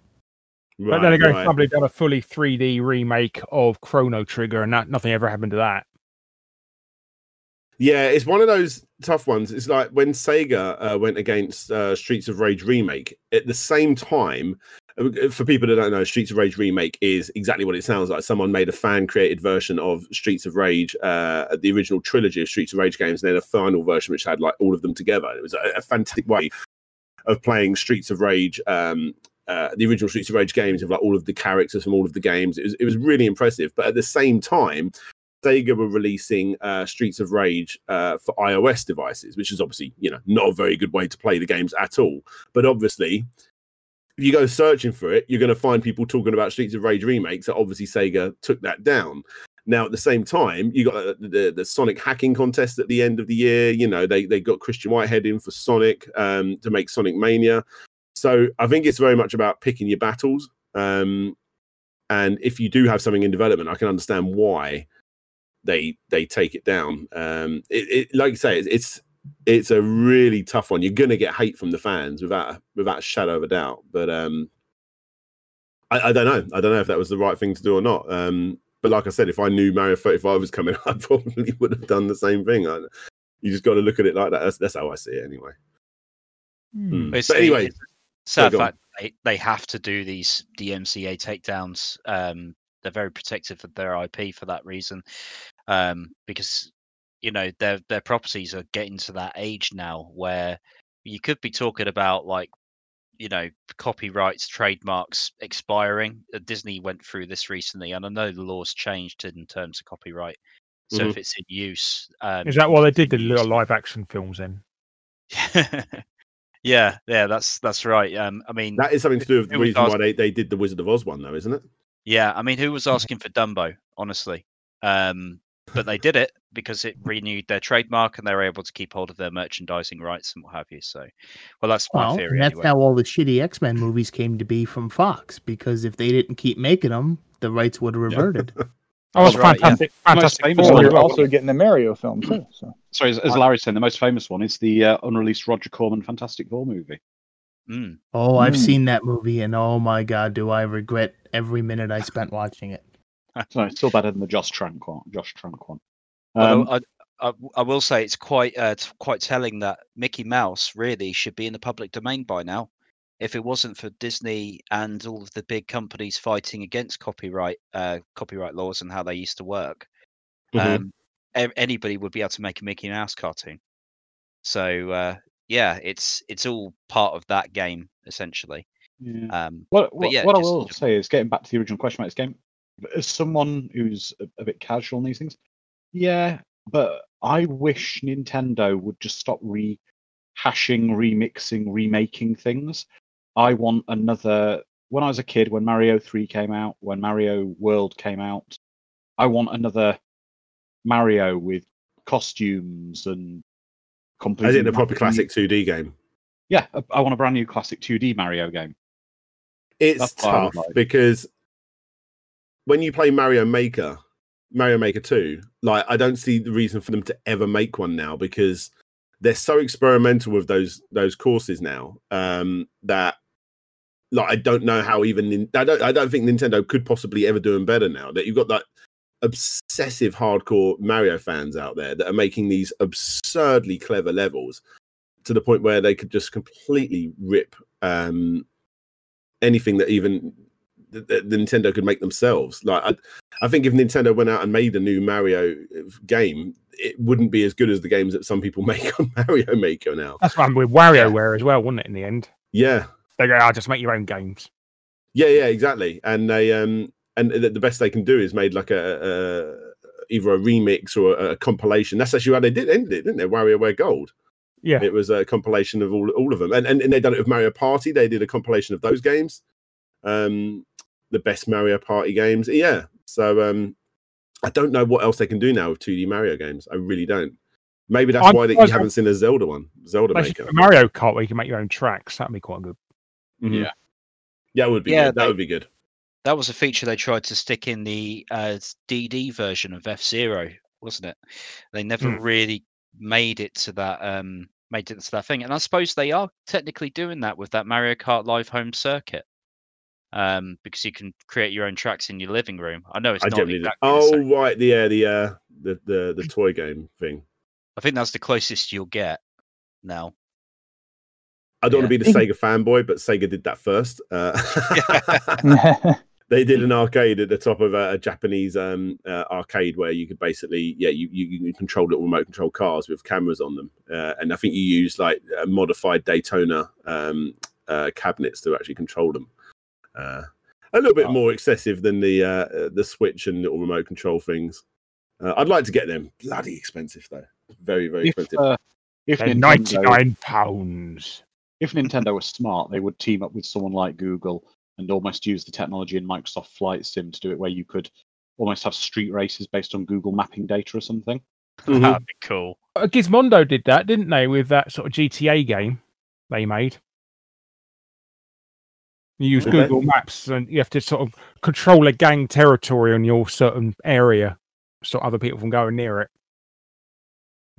but then again, right. somebody done a fully 3D remake of Chrono Trigger, and that nothing ever happened to that. Yeah, it's one of those tough ones. It's like when Sega uh, went against uh, Streets of Rage remake. At the same time, for people that don't know, Streets of Rage remake is exactly what it sounds like. Someone made a fan-created version of Streets of Rage, uh, the original trilogy of Streets of Rage games, and then a final version which had like all of them together. It was a, a fantastic way of playing Streets of Rage. Um, uh, the original Streets of Rage games of like all of the characters from all of the games. It was it was really impressive. But at the same time, Sega were releasing uh, Streets of Rage uh, for iOS devices, which is obviously you know not a very good way to play the games at all. But obviously, if you go searching for it, you're going to find people talking about Streets of Rage remakes. So obviously, Sega took that down. Now, at the same time, you got the, the, the, Sonic hacking contest at the end of the year. You know, they they got Christian Whitehead in for Sonic um, to make Sonic Mania. So I think it's very much about picking your battles. Um, and if you do have something in development, I can understand why they they take it down. Um, it, it like you say, it's, it's it's a really tough one. You're gonna get hate from the fans without a, without a shadow of a doubt. But um, I, I don't know. I don't know if that was the right thing to do or not. Um, but like I said, if I knew Mario 35 was coming, *laughs* I probably would have done the same thing. I, you just got to look at it like that. That's, that's how I see it, anyway. Hmm. It's But anyway, sad go on. fact they, they have to do these DMCA takedowns. Um, they're very protective of their IP for that reason, um, because you know their their properties are getting to that age now where you could be talking about like you know copyrights trademarks expiring. Uh, disney went through this recently and i know the laws changed in terms of copyright. So Mhm. if it's in use um, Is that why they did the little live action films in *laughs* yeah yeah that's that's right. Um i mean that is something to do with the It was reason why they, they did the Wizard of Oz one, though, isn't it? yeah i mean who was asking for dumbo honestly? Um but they did it because it renewed their trademark and they were able to keep hold of their merchandising rights and what have you so well that's my Well, theory and that's anyway. how all the shitty X Men movies came to be from Fox because if they didn't keep making them, the rights would have reverted. *laughs* Oh, That's it's right, yeah. fantastic! Most Fantastic. famous Four one you're also getting the Mario film too. So Sorry, as, as I- Larry's saying, the most famous one is the uh, unreleased Roger Corman Fantastic Four movie. Mm. Oh, I've Hmm. seen that movie, and oh my god, do I regret every minute I spent watching it. *laughs* It's still better than the Josh Trank one. Josh Trank one. Um, I, I, I will say it's quite uh, quite telling that Mickey Mouse really should be in the public domain by now. If it wasn't for Disney and all of the big companies fighting against copyright uh, copyright laws and how they used to work, Mhm. um, a- anybody would be able to make a Mickey Mouse cartoon. So uh, yeah, it's it's all part of that game essentially. yeah. Um, What, what, yeah, what I just- will say is getting back to the original question about this game, as someone who's a, a bit casual on these things, yeah, but I wish Nintendo would just stop rehashing, remixing, remaking things. I want another. When I was a kid, when Mario 3 came out, when Mario World came out, I want another Mario with costumes and completely. As in the proper classic 2D game. Yeah, I- I want a brand new classic 2D Mario game. It's That's what I would tough like. because when you play Mario Maker, Mario Maker 2, like I don't see the reason for them to ever make one now because they're so experimental with those those courses now um that like I don't know how even I don't I don't think Nintendo could possibly ever do them better now that you've got that obsessive hardcore Mario fans out there that are making these absurdly clever levels to the point where they could just completely rip um anything that even the Nintendo could make themselves. Like I, I think if Nintendo went out and made a new Mario uh, game, it wouldn't be as good as the games that some people *laughs* make on Mario Maker now. That's what happened with WarioWare as well, wasn't it? In the end, Yeah, they go, "I'll just make your own games." yeah, yeah, exactly. And they um and the, best they can do is made like a, a either a remix or a, a compilation. That's actually how they did ended it, didn't they? WarioWare Gold. Yeah, It was a compilation of all all of them, and and, and they done it with Mario Party. They did a compilation of those games, um, the best Mario Party games. Yeah, so um, I don't know what else they can do now with 2D Mario games. I really don't. Maybe that's I'm why that you surprised haven't seen a Zelda one, Zelda Maker. Mario Kart where you can make your own tracks. That'd be quite good. Mhm. Yeah. yeah, it would be. Yeah, good. that would be good. that was a feature they tried to stick in the uh, DD version of F Zero, wasn't it? They never Mm. really made it to that um made it to that thing, and I suppose they are technically doing that with that Mario Kart Live Home Circuit. Um, because you can create your own tracks in your living room. I know it's I not exactly. the Oh same. right, the yeah, the uh, the the the *clears throat* toy game thing. I think that's the closest you'll get now. I don't want to be the Sega fanboy, but Sega did that first. Uh, *laughs* *laughs* *laughs* they did an arcade at the top of a, a Japanese um, uh, arcade where you could basically, yeah, you, you, you control little remote control cars with cameras on them, uh, and I think you use like uh, modified Daytona um, uh, cabinets to actually control them. Uh, a little bit Oh. more excessive than the uh, uh, the Switch and little remote control things. Uh, I'd like to get them. Bloody expensive though. Very very If, expensive. uh, if They're Nintendo, ninety nine pounds. if Nintendo was smart, they would team up with someone like Google and almost use the technology in Microsoft Flight Sim to do it, where you could almost have street races based on Google mapping data or something. Mhm. That'd be cool. Uh, Gizmondo did that, didn't they, with that sort of GTA game they made? You use Okay. Google Maps and you have to sort of control a gang territory on your certain area, stop other people from going near it.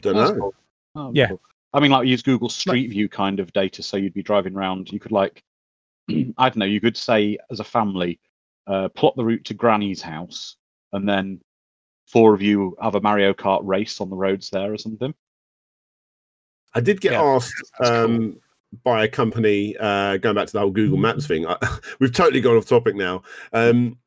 Don't That's know. cool. Oh, Yeah. cool. I mean, like use Google Street View kind of data, so you'd be driving around. You could like, *clears throat* I don't know, you could say as a family, uh, plot the route to Granny's house, and then four of you have a Mario Kart race on the roads there or something. I did get Yeah, asked that's cool. By a company uh, going back to the whole Google Maps thing. I, *laughs* we've totally gone off topic now. Um,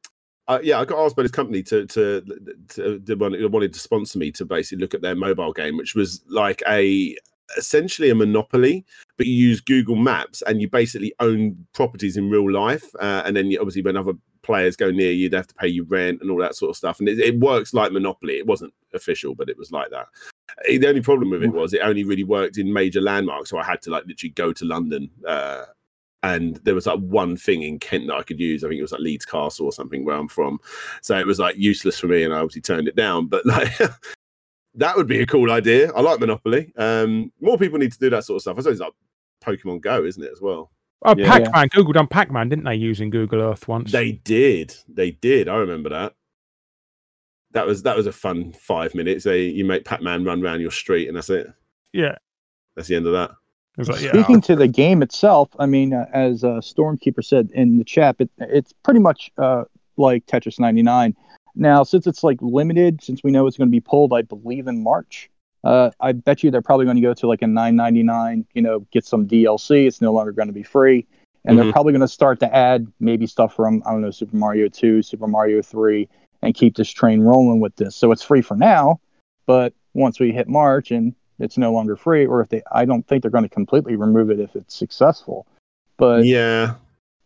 uh, yeah, I got asked by this company to to, to, to wanted wanted to sponsor me to basically look at their mobile game, which was like a essentially a monopoly, but you use Google Maps and you basically own properties in real life, uh, and then you, obviously when other players go near you, they have to pay you rent and all that sort of stuff. And it, it works like Monopoly. It wasn't official, but it was like that. Eh, The only problem with it was it only really worked in major landmarks, so I had to like literally go to London. Uh, and there was like one thing in Kent that I could use. I think it was like Leeds Castle or something where I'm from. So it was like useless for me, and I obviously turned it down. But *laughs* like that would be a cool idea. I like Monopoly. Um, more people need to do that sort of stuff. I suppose it's like Pokemon Go, isn't it as well? Oh, Yeah. Pac Man, Google done Pac Man, didn't they, using Google Earth once? They did. They did. I remember that. That was that was a fun five minutes. They you make Pac Man run around your street, and that's it. yeah. That's the end of that. It was like, yeah. Speaking to the game itself, I mean, uh, as uh, Stormkeeper said in the chat, it, it's pretty much uh, like Tetris 99. Now, since it's like limited, since we know it's going to be pulled, I believe in March. Uh, I bet you they're probably going to go to like a 9.99. You know, get some DLC. It's no longer going to be free, and Mhm. they're probably going to start to add maybe stuff from I don't know Super Mario 2, Super Mario 3, and keep this train rolling with this. So it's free for now, but once we hit March and it's no longer free, or if they, I don't think they're going to completely remove it if it's successful. But yeah,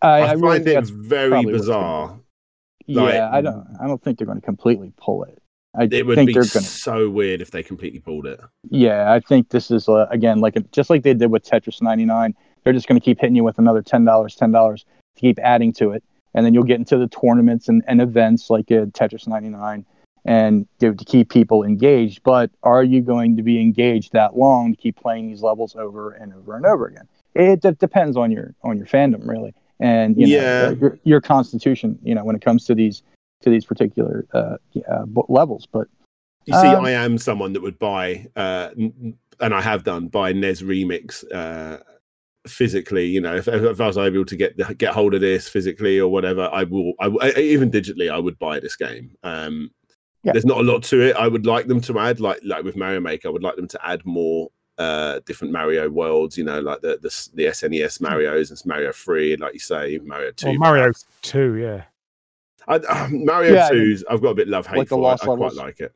I, I, I really find think it that's very bizarre. yeah. like- I don't, I don't think they're going to completely pull it. I It would think be they're to. so weird if they completely pulled it. Yeah, I think this is uh, again like just like they did with Tetris 99. They're just going to keep hitting you with another ten dollars, ten dollars to keep adding to it, and then you'll get into the tournaments and, and events like uh, Tetris 99, and to, to keep people engaged. But are you going to be engaged that long to keep playing these levels over and over and over again? It d- depends on your on your fandom really, and you know, Yeah. your, your constitution. You know when it comes to these to these particular uh, uh, levels, but. You see, Um, I am someone that would buy, uh, and I have done buy NES Remix uh, physically. You know, if, if I was able to get the- get hold of this physically or whatever, I will. I, I- even digitally, I would buy this game. Um, Yeah. There's not a lot to it. I would like them to add, like like with Mario Maker, I would like them to add more uh different Mario worlds. You know, like the the, the SNES Mario's and Mario Three, like you say, Mario Two. Well, Mario 2, yeah. I, uh, Mario Yeah, I mean, 2's, I've got a bit love hate like for. Lost I, I quite Levels. like it.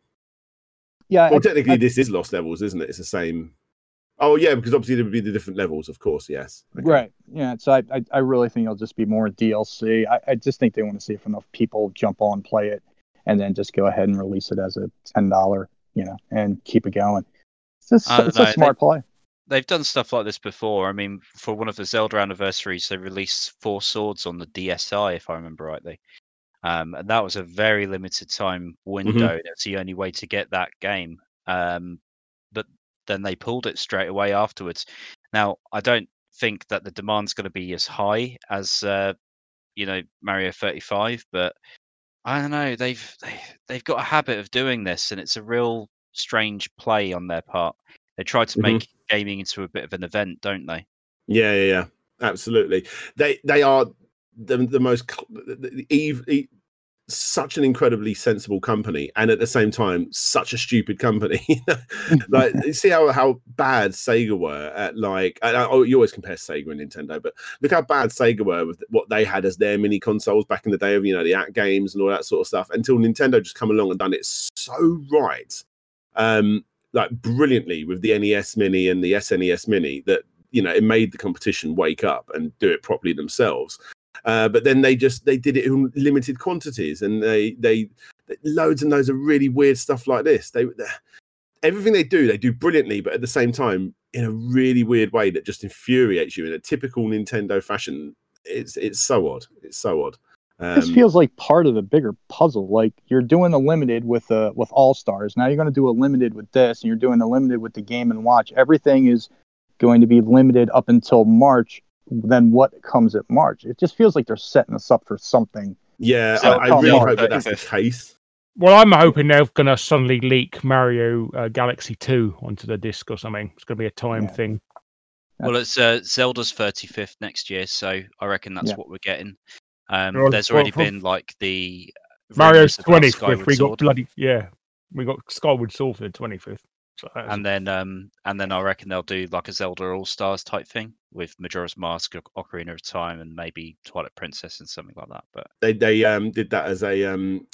Yeah, Well, I- technically, I- this is Lost Levels, isn't it? It's the same. Oh, yeah, because obviously there would be the different levels, of course. Yes. Okay. Right. Yeah. So I, I, I really think it'll just be more DLC. I, I just think they want to see if enough people jump on, play it, and then just go ahead and release it as a ten dollar, you know, and keep it going. It's, just, it's know, a they- smart play. They've done stuff like this before. I mean, for one of the Zelda anniversaries, they released Four Swords on the DSi, if I remember rightly. Um, and that was a very limited time window. That's the only way to get that game. Um, but then they pulled it straight away afterwards. Now, I don't think that the demand's going to be as high as uh, you know Mario 35, but I don't know. They've they, they've got a habit of doing this, and it's a real strange play on their part. They try to Mhm. make gaming into a bit of an event, don't they? Yeah, yeah, yeah. Absolutely. They they are the the most the, the, Eve, such an incredibly sensible company, and at the same time, such a stupid company. *laughs* like, you *laughs* see how how bad Sega were at like. I, I, oh, you always compare Sega and Nintendo, but look how bad Sega were with what they had as their mini consoles back in the day of you know the AtGames and all that sort of stuff. Until Nintendo just come along and done it so right, um, like brilliantly with the NES Mini and the SNES Mini that you know it made the competition wake up and do it properly themselves. Uh, but then they just they did it in limited quantities, and they they loads and loads of really weird stuff like this. They everything they do, they do brilliantly, but at the same time, in a really weird way that just infuriates you in a typical Nintendo fashion. It's it's so odd. It's so odd. this Um, feels like part of the bigger puzzle. Like you're doing a limited with uh with All Stars. Now you're going to do a limited with this, and you're doing a limited with the Game and Watch. Everything is going to be limited up until March. Then what comes at March? It just feels like they're setting us up for something. yeah, So- I, I really on, hope that that's the case. Well, I'm hoping they're going to suddenly leak Mario uh, Galaxy 2 onto the disc or something. It's going to be a time Yeah. thing. Well, it's uh, Zelda's 35th next year, so I reckon that's Yeah. what we're getting. Um, Well, there's already from- been like the Mario's 25th. We got Sword, bloody, yeah. We got Skyward Sword for the 25th. So and then um, and then I reckon they'll do like a Zelda All Stars type thing with Majora's Mask, Oc- Ocarina of Time, and maybe Twilight Princess and something like that. But They they um did that as a um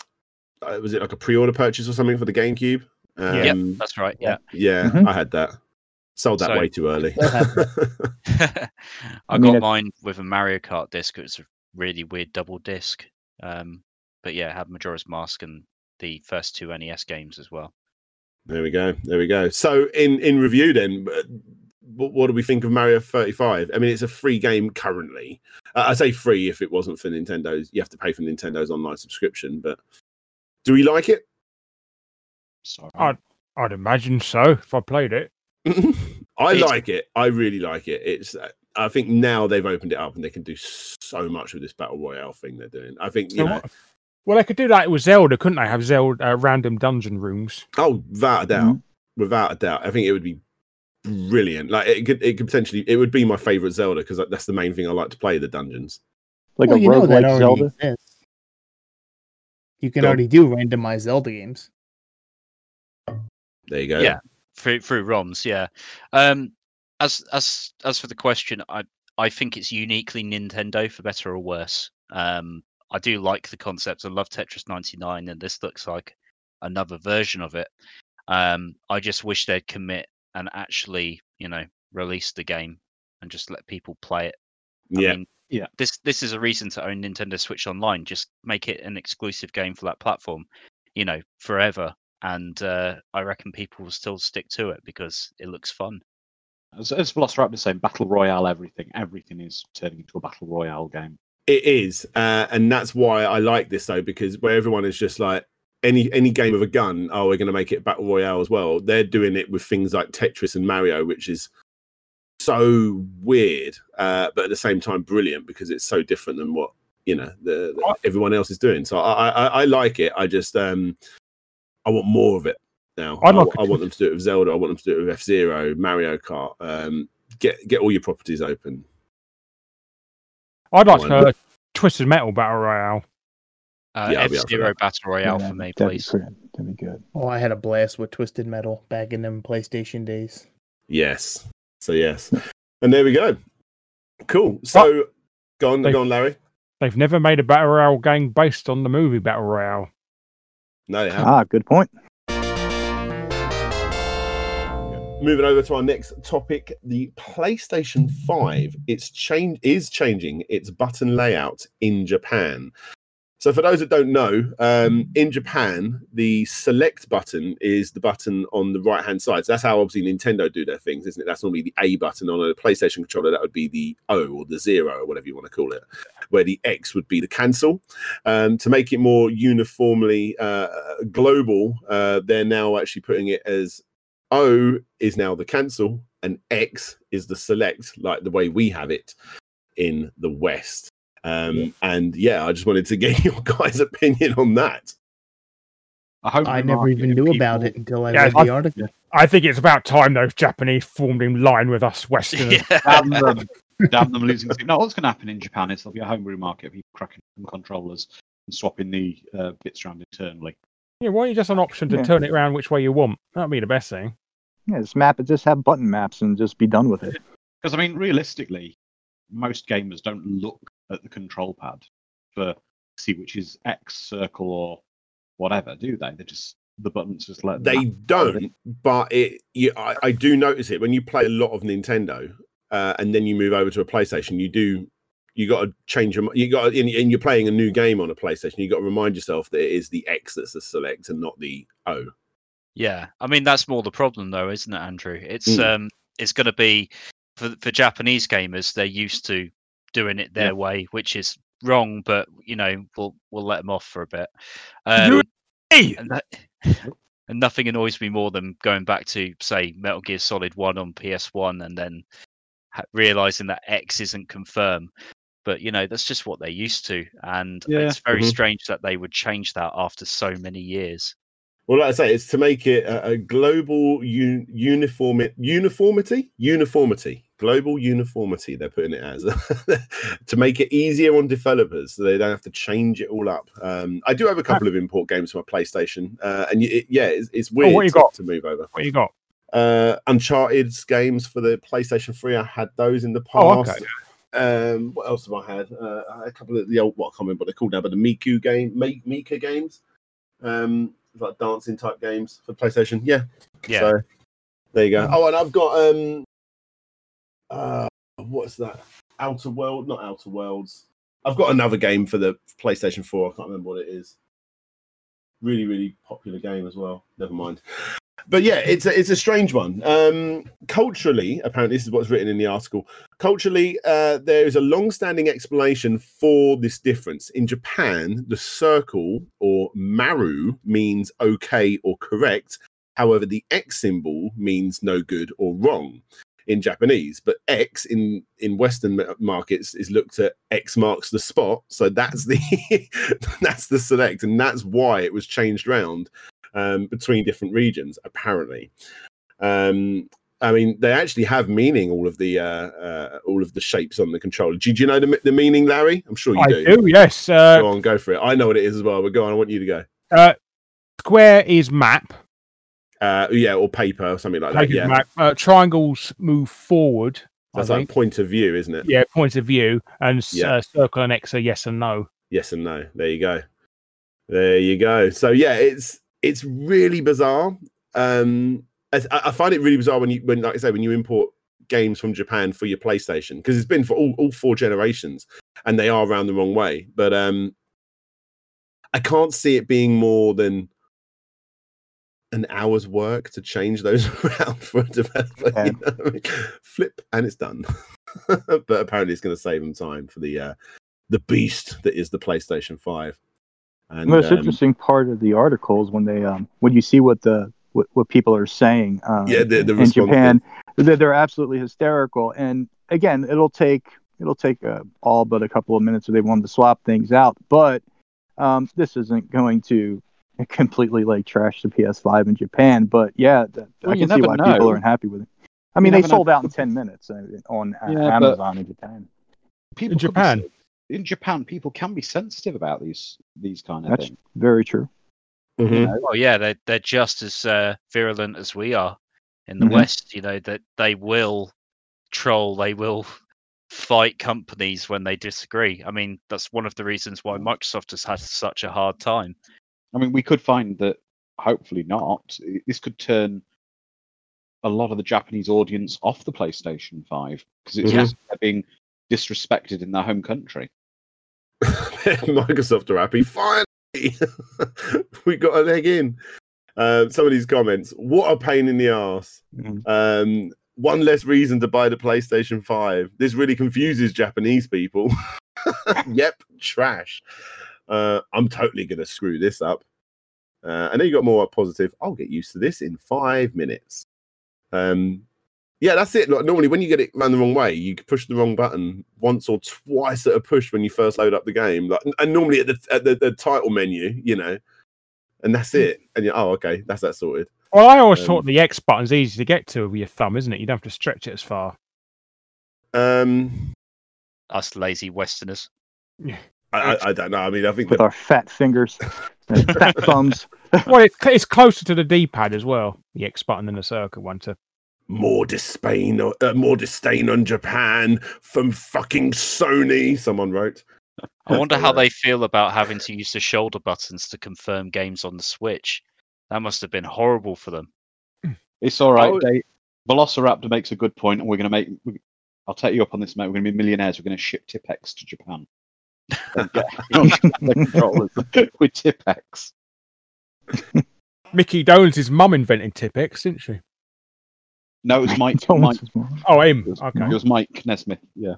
uh, was it like a pre-order purchase or something for the GameCube? Um, Yep. that's right. Yeah, Yeah, Mhm. I had that. Sold that So- way too early. *laughs* *laughs* I, I mean, got mine with a Mario Kart disc. It was a really weird double disc. Um, but yeah, it had Majora's Mask and the first two NES games as well. There we go. There we go. So in in review then, uh, what, what do we think of Mario 35? I mean, it's a free game currently. Uh, I say free if it wasn't for Nintendo's. You have to pay for Nintendo's online subscription, but do we like it? Sorry. I'd, I'd imagine so if I played it. *laughs* I It's- like it. I really like it. It's. uh, I think now they've opened it up and they can do so much with this battle royale thing they're doing. I think you So know. what- Well, I could do that with Zelda, couldn't I? Have Zelda uh, random dungeon rooms. Oh, without a doubt, without a doubt, I think it would be brilliant. Like it could, it could potentially, it would be my favorite Zelda because that's the main thing I like to play the dungeons. Like well, a you know that roguelike already Zelda. exists. You can Go already do randomized Zelda games. There you go. Yeah. through through ROMs. Yeah. Um, as as as for the question, I I think it's uniquely Nintendo for better or worse. Um, I do like the concept. I love Tetris 99, and this looks like another version of it. Um, I just wish they'd commit and actually, you know, release the game and just let people play it. I yeah. mean, Yeah. This this is a reason to own Nintendo Switch Online. Just make it an exclusive game for that platform, you know, forever. And uh, I reckon people will still stick to it because it looks fun. As, as Velociraptor was saying, battle royale, everything, everything is turning into a battle royale game. It is, uh, and that's why I like this though, because where everyone is just like any any game with a gun, oh, we're going to make it battle royale as well. They're doing it with things like Tetris and Mario, which is so weird, uh, but at the same time brilliant because it's so different than what you know the, the- everyone else is doing. So I, I I like it. I just um I want more of it now. I, like I want them to do it with Zelda. I want them to do it with F Zero, Mario Kart. Um, get get all your properties open. I'd like Why to not? Twisted Metal Battle Royale. Uh, Yeah, I'll F be up for Zero. Battle Royale Yeah, for me, that'd be please. pretty- That'd be good. Oh, I had a blast with Twisted Metal back in them PlayStation days. Yes. So yes, and there we go. Cool. So go on, They- go on, Larry. They've never made a Battle Royale game based on the movie Battle Royale. No, they haven't. Ah, good point. Moving over to our next topic, the PlayStation 5. It's change is changing its button layout in Japan. So for those that don't know, um, in Japan, the select button is the button on the right hand side. So that's how obviously Nintendo do their things, isn't it? That's normally the A button on a PlayStation controller. That would be the O or the zero or whatever you want to call it, where the X would be the cancel. Um, to make it more uniformly uh, global, uh, they're now actually putting it as O is now the cancel and X is the select, like the way we have it in the West. Um, and yeah, I just wanted to *laughs* get your guys' opinion on that. I hope I never even of knew about it until I Yeah, read I- the article. I think it's about time those Japanese formed in line with us Westerners. *laughs* Yeah. And, um, Damn them losing. to- No, what's going to happen in Japan is there'll be a homebrew market of people cracking some controllers and swapping the uh, bits around internally. Yeah, why don't you just an option to Yeah. turn it around which way you want? That'd be the best thing. Yeah, just map it. Just have button maps and just be done with it. *laughs* Because I mean, realistically, most gamers don't look at the control pad for see which is X, circle, or whatever, do they? They just the buttons just let They don't, but it. You, I, I do notice it when you play a lot of Nintendo, uh, and then you move over to a PlayStation. You do. You got to change your. You got, and and you're playing a new game on a PlayStation. You got to remind yourself that it is the X that's the select and not the O. Yeah, I mean that's more the problem though, isn't it, Andrew? It's Mm. um, it's going to be for for Japanese gamers. They're used to doing it their Yeah. way, which is wrong, but you know we'll we'll let them off for a bit. Um, and, that, *laughs* and nothing annoys me more than going back to say Metal Gear Solid One on PS One and then realizing that X isn't confirmed. But you know that's just what they're used to, and Yeah. it's very Mhm. strange that they would change that after so many years. Well, like I say, it's to make it a, a global un, uniform uniformity, uniformity, global uniformity. They're putting it as *laughs* to make it easier on developers, so they don't have to change it all up. Um, I do have a couple of import games for my PlayStation, uh, and it, yeah, it's, it's weird what you got? to move over. What you got? Uh, Uncharted games for the PlayStation Three. I had those in the Oh, past. okay. Um, what else have I had? Uh, a couple of the old what I can't remember what they're called now, but the Miku game, Mi- Mika games, um, like dancing type games for PlayStation. Yeah, Yeah. So there you go. Oh, and I've got um, uh, what's that? Outer World, not Outer Worlds. I've got another game for the PlayStation Four. I can't remember what it is. Really, really popular game as well. Never mind. But yeah, it's a, it's a strange one. Um, culturally, apparently, this is what's written in the article. Culturally, uh, there is a long-standing explanation for this difference. In Japan, the circle or maru means okay or correct. However, the X symbol means no good or wrong in Japanese. But X in in Western markets is looked at X marks the spot. So that's the *laughs* that's the select, and that's why it was changed round um, between different regions. Apparently, um, I mean they actually have meaning. All of the uh, uh, all of the shapes on the controller. Do, do you know the, the meaning, Larry? I'm sure you I do. do, yes. Uh, Go on, go for it. I know what it is as well. But go on, I want you to go. uh, square is map. Uh, yeah, or paper or something like that. Yeah, map. Uh, triangles move forward. I that's like think. point of view, isn't it? Yeah, point of view. And Yeah. uh, circle and X are yes and no. yes and no there you go there you go so yeah it's it's really bizarre um as- i, I find it really bizarre when you when like i say when you import games from japan for your playstation because it's been for all, all four generations and they are around the wrong way but um i can't see it being more than an hour's work to change those *laughs* around for a developer Yeah. you know I mean? flip and it's done *laughs* but apparently it's going to save them time for the uh the beast that is the PlayStation Five. And the most um, interesting part of the article is when they um when you see what the what, what people are saying um, Yeah, the- the in Japan they're, they're absolutely hysterical and again it'll take it'll take uh, all but a couple of minutes if they want to swap things out but um, this isn't going to *laughs* completely like trash the PS5 in Japan but yeah that, Well, I can see why know. people aren't happy with it I mean You they never know. sold out in 10 minutes uh, on uh, Yeah, Amazon in Japan People In could be Japan? Sen- in Japan, people can be sensitive about these these kind of That's- things. very true you mhm. know? Oh yeah, they're they're just as uh, virulent as we are in the Mhm. West. You know that they will troll, they will fight companies when they disagree. I mean, that's one of the reasons why Microsoft has had such a hard time. I mean, we could find that. Hopefully not. This could turn a lot of the Japanese audience off the PlayStation Five because it's Mhm. just they're being disrespected in their home country. *laughs* Microsoft are happy. Finally, *laughs* we got a leg in. Um, some of these comments. What a pain in the ass. Mhm. Um, one less reason to buy the PlayStation Five. This really confuses Japanese people. *laughs* yep, trash. Uh, I'm totally gonna screw this up. Uh, and then you got more positive. I'll get used to this in five minutes. Um, yeah, that's it. Like, normally, when you get it man the wrong way, you push the wrong button once or twice at a push when you first load up the game. Like, and normally at the at the, the title menu, you know, and that's it. And you're oh, okay, that's that sorted. Well, I always Um, thought the X button's easy to get to with your thumb, isn't it? You don't have to stretch it as far. Um, Us lazy Westerners. I, I, I don't know. I mean, I think with that our fat fingers and *laughs* fat thumbs. well, it's, it's closer to the D-pad as well. The X button than the circle one. To more disdain, uh, more disdain on Japan from fucking Sony. Someone wrote. I *laughs* wonder how they feel about having to use the shoulder buttons to confirm games on the Switch. That must have been horrible for them. *clears throat* It's all right. Oh. Dave. Velociraptor makes a good point, and we're going to make. we- I'll take you up on this, mate. We're going to be millionaires. We're going to ship Tippex to Japan. And get *laughs* the controllers *laughs* with Tippex. Mickey Dolenz' mum invented Tippex, didn't she? No, it was *laughs* Mike. Don't Mike Oh, him. it was, Okay. it was Mike Nesmith. Yeah.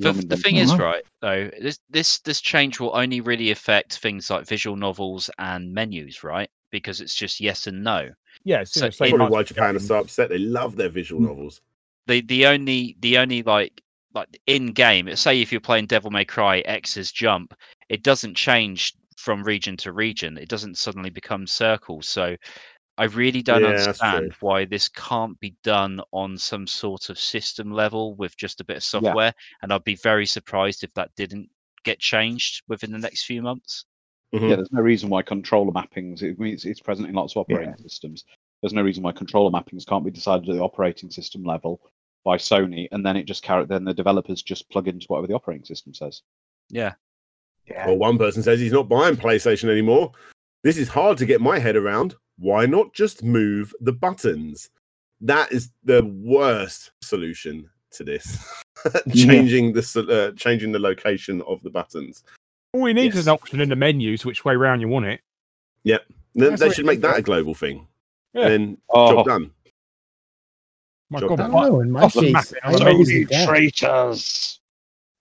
The, the thing it. is, right though, this this this change will only really affect things like visual novels and menus, right? Because it's just yes and no. Yeah, it's So gonna say it- Probably why to Japan go are so upset. They love their visual Mm. novels. The the only the only like like in game, say if you're playing Devil May Cry X's jump, it doesn't change from region to region. It doesn't suddenly become circles. So I really don't Yeah, understand why this can't be done on some sort of system level with just a bit of software. And I'd be very surprised if that didn't get changed within the next few months. Mhm. Yeah, there's no reason why controller mappings. It, I mean, it's, it's present in lots of operating systems. There's no reason why controller mappings can't be decided at the operating system level by Sony, and then it just carry. Then the developers just plug into whatever the operating system says. Yeah. Yeah. Well, one person says he's not buying PlayStation anymore. This is hard to get my head around. Why not just move the buttons? That is the worst solution to this. *laughs* changing the uh, changing the location of the buttons. All you need Yes. is an option in the menus which way round you want it. Yep. Then they should make that a global thing. Yeah. And then Oh, job done. My Job God, done. I don't know. In my Off case, map, I it's always only adapt. traitors!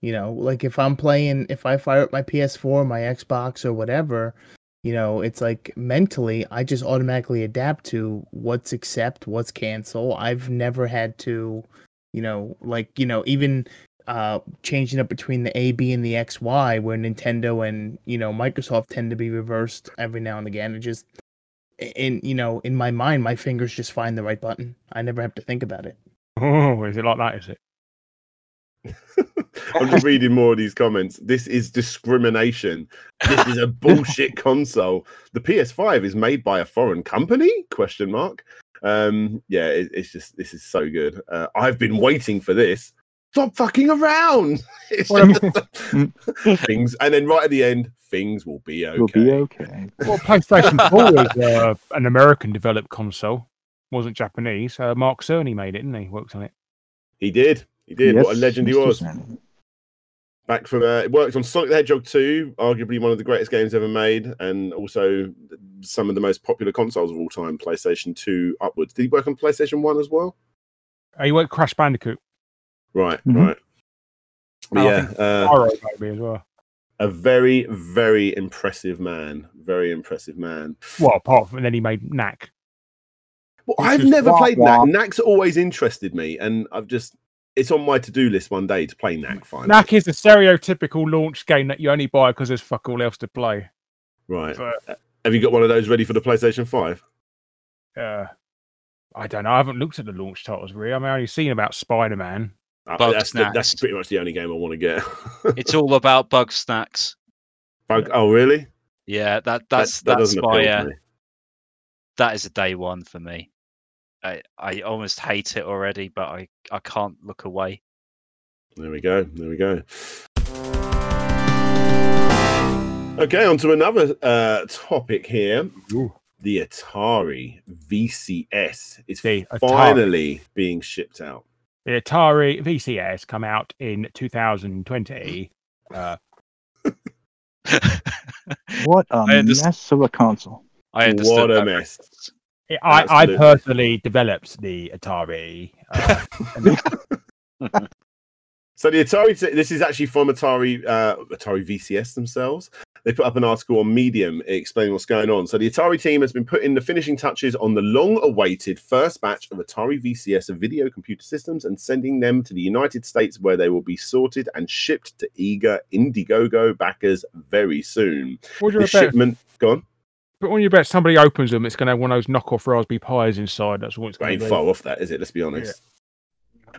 You know, like if I'm playing, if I fire up my PS4, my Xbox, or whatever, you know, it's like mentally, I just automatically adapt to what's accept, what's cancel. I've never had to, you know, like, you know, even uh changing up between the A, B, and the X, Y, where Nintendo and, you know, Microsoft tend to be reversed every now and again. It just, in, you know, in my mind, my fingers just find the right button. I never have to think about it. Oh, is it like that? Is it? *laughs* *laughs* I'm just reading more of these comments. This is discrimination. This is a bullshit *laughs* console. The PS5 is made by a foreign company? Question mark. Um, yeah, it, it's just this is so good. Uh, I've been waiting for this. Stop fucking around. *laughs* It's just things, and then right at the end, things will be okay. We'll be okay. Well, PlayStation 4 was uh, an American developed console, wasn't Japanese. Uh, Mark Cerny made it, didn't he? Worked on it. He did. He did. what a legend he was. Zen. back from uh, it worked on Sonic the Hedgehog 2, arguably one of the greatest games ever made, and also some of the most popular consoles of all time, PlayStation 2 upwards. Did he work on PlayStation 1 as well? Uh, he worked Crash Bandicoot. Right, Mhm. right. But Oh, yeah, think uh, Spyro maybe as well. a very, very impressive man. Very impressive man. Well, apart from and then he made Knack. Well, I've is never wah, played wah. Knack. Knack's always interested me, and I've just it's on my to-do list one day to play Knack finally. Knack is the stereotypical launch game that you only buy because there's fuck all else to play. Right. But Have you got one of those ready for the PlayStation 5? uh, I don't know. I haven't looked at the launch titles really. I mean, I've only seen about Spider Man. Uh, Bug that's, the, that's pretty much the only game I want to get. *laughs* It's all about Bugsnax. Bug, oh, really? Yeah, that That- that's that, that's doesn't my appeal uh, to me. that is a day one for me. I I almost hate it already, but I I can't look away. There we go. There we go. Okay, on to another uh, topic here. Ooh. The Atari VCS is The Atari. finally being shipped out. The Atari VCS come out in 2020. Uh, What a *laughs* mess of a console. I understood What a that mess. I, I personally developed the Atari. Uh, *laughs* So the Atari, this is actually from Atari, uh, Atari VCS themselves. They put up an article on Medium explaining what's going on. So the Atari team has been putting the finishing touches on the long-awaited first batch of Atari VCS video computer systems and sending them to the United States, where they will be sorted and shipped to eager Indiegogo backers very soon. what do The shipment, gone. But when you bet somebody opens them, it's going to have one of those knockoff Raspberry Pis inside. That's what it's going to be. far off that, is it? Let's be honest.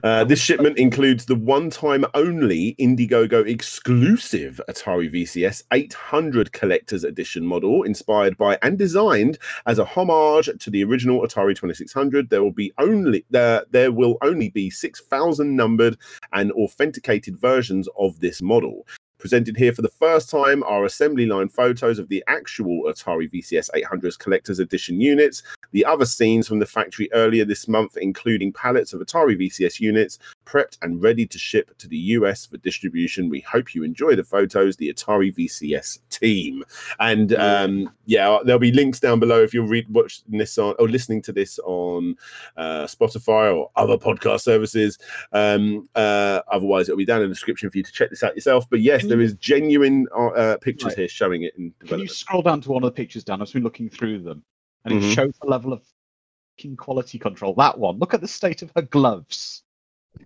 Uh, this shipment includes the one-time only Indiegogo exclusive Atari VCS 800 collector's edition model, inspired by and designed as a homage to the original Atari 2600. There will be only uh, there will only be 6,000 numbered and authenticated versions of this model. Presented here for the first time are assembly line photos of the actual Atari VCS 800's collector's edition units, the other scenes from the factory earlier this month, including pallets of Atari VCS units prepped and ready to ship to the US for distribution. We hope you enjoy the photos, the Atari VCS team. And um, yeah, there'll be links down below if you're read, watching this on or listening to this on uh, Spotify or other podcast services. Um, uh, otherwise, it'll be down in the description for you to check this out yourself. But yes, there you- is genuine uh, uh, pictures Right. here showing it in Can you scroll down to one of the pictures, Dan? I've been looking through them, and it Mhm. shows the level of fucking quality control. That one. Look at the state of her gloves.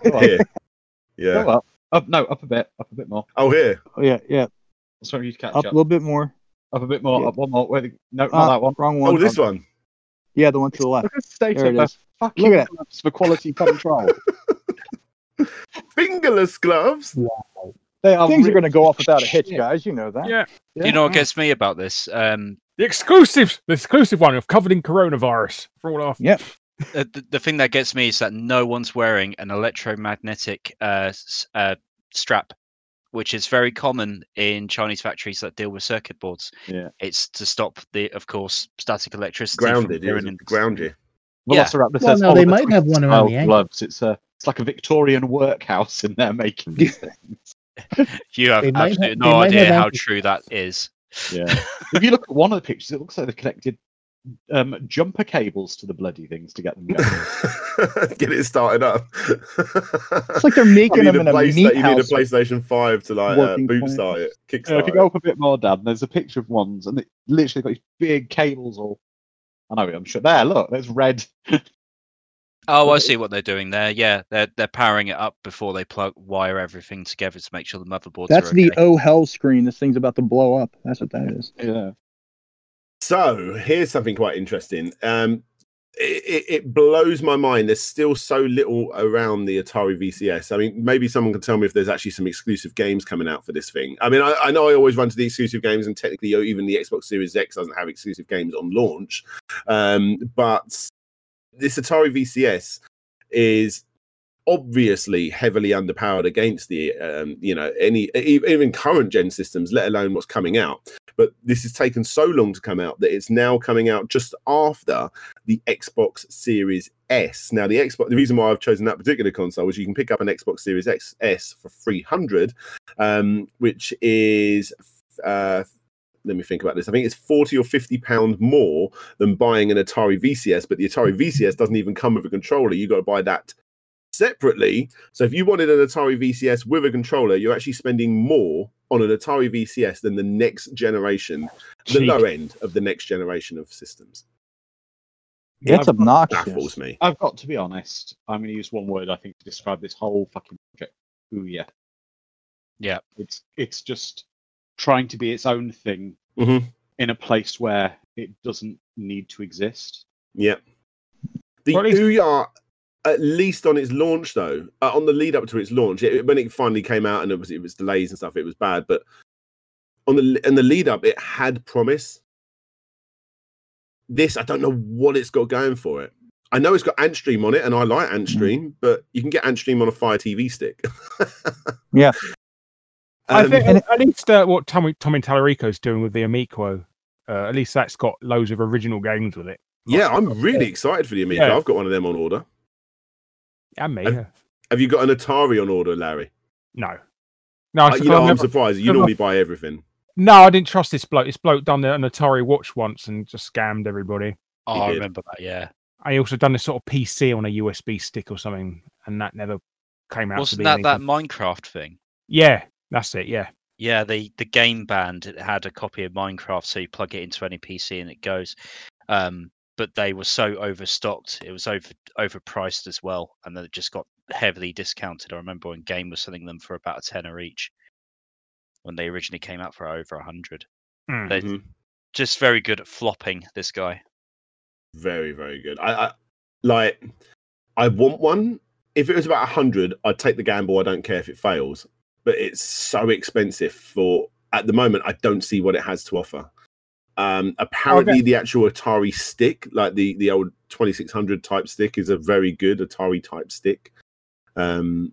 Go on, Here. go Yeah. up. Up, no, up a bit. Up a bit more. Oh, here. Oh, yeah, yeah. Sorry, you catch Up up. a little bit more. Up a bit more. Yeah. Up one more. Where the... No, not Uh, that one. Wrong one. Oh, this one. Yeah, the one to the left. Look at the state There of it her fucking Look at gloves for quality *laughs* control. Fingerless gloves. They are Things are going to go off without a hitch, shit. guys. You know that. Yeah. Do you know what gets me about this? Um, The exclusive, the exclusive one of covered in coronavirus for all our Yep. the, the- the thing that gets me is that no one's wearing an electromagnetic uh, s- uh, strap, which is very common in Chinese factories that deal with circuit boards. Yeah. It's to stop the, of course, static electricity. Grounded. going Yeah, in- ground you. Yeah. Well, says no, they Oliver might have one around the style gloves. It's a it's like a Victorian workhouse in there making these *laughs* things. *laughs* You have They absolutely have- no idea have how ankle- true that is. Yeah. *laughs* if you look at one of the pictures, it looks like they've connected um, jumper cables to the bloody things to get them going. *laughs* Get it started up. It's like they're making them in a Playsta- meat You need a. PlayStation 5 to like uh, working boot plan. start it, Yeah, kickstart if you go up a bit more, Dan, there's a picture of ones, and it literally got these big cables all. I know, I'm sure. There, look, there's red. Oh, I see what they're doing there. Yeah, they're they're powering it up before they plug wire everything together to make sure the motherboard. That's are the okay. oh hell screen. This thing's about to blow up. That's what that is. Yeah. So here's something quite interesting. Um, it, it, it blows my mind. There's still so little around the Atari VCS. I mean, maybe someone can tell me if there's actually some exclusive games coming out for this thing. I mean, I, I know I always run to the exclusive games, and technically, even the Xbox Series X doesn't have exclusive games on launch. Um, but this Atari VCS is obviously heavily underpowered against the um, you know any even current gen systems let alone what's coming out but this has taken so long to come out that it's now coming out just after the Xbox Series S. Now, the Xbox, the reason why I've chosen that particular console is you can pick up an Xbox Series X S for 300, um, which is, uh, let me think about this. I think it's 40 or 50 pound more than buying an Atari VCS, but the Atari VCS doesn't even come with a controller. You got to buy that separately. So if you wanted an Atari VCS with a controller, you're actually spending more on an Atari VCS than the next generation, the low end of the next generation of systems. It's obnoxious. Baffles me. I've got to be honest. I'm going to use one word, I think, to describe this whole fucking project. Ooh, yeah. Yeah. It's it's just trying to be its own thing Mhm. in a place where it doesn't need to exist. Yeah. The at least- Ouya, at least on its launch though, uh, on the lead up to its launch, it, when it finally came out and it was it was delays and stuff, it was bad. But on the in the lead up, it had promise. This I don't know what it's got going for it. I know it's got Antstream on it, and I like Antstream, but you can get Antstream on a Fire TV stick. *laughs* Yeah. I Um, think and at least uh, what Tommy Tommy Tallarico's doing with the Amico, uh, at least that's got loads of original games with it. yeah, I'm really excited for the Amico. Yeah. I've got one of them on order. And me, I've- Have you got an Atari on order, Larry? no, no, Uh, you know, I've I'm never- surprised. You never- normally buy everything. no, I didn't trust this bloke. This bloke done an Atari Watch once and just scammed everybody. Oh, I did. remember that. Yeah. I also done this sort of PC on a USB stick or something, and that never came out. Wasn't be that that. Minecraft thing? Yeah, that's it. Yeah, Yeah, the the game band had a copy of Minecraft, so you plug it into any PC and it goes. Um, but they were so overstocked, it was over overpriced as well, and then it just got heavily discounted. I remember when Game was selling them for about a tenner each when they originally came out for over a hundred. Mm. They Mhm. just very good at flopping. This guy. Very, very good. I, I like. I want one if it was about a hundred, I'd take the gamble. I don't care if it fails, but it's so expensive for at the moment. I don't see what it has to offer. Um, apparently, Okay. the actual Atari stick, like the the old twenty six hundred type stick, is a very good Atari type stick. Um,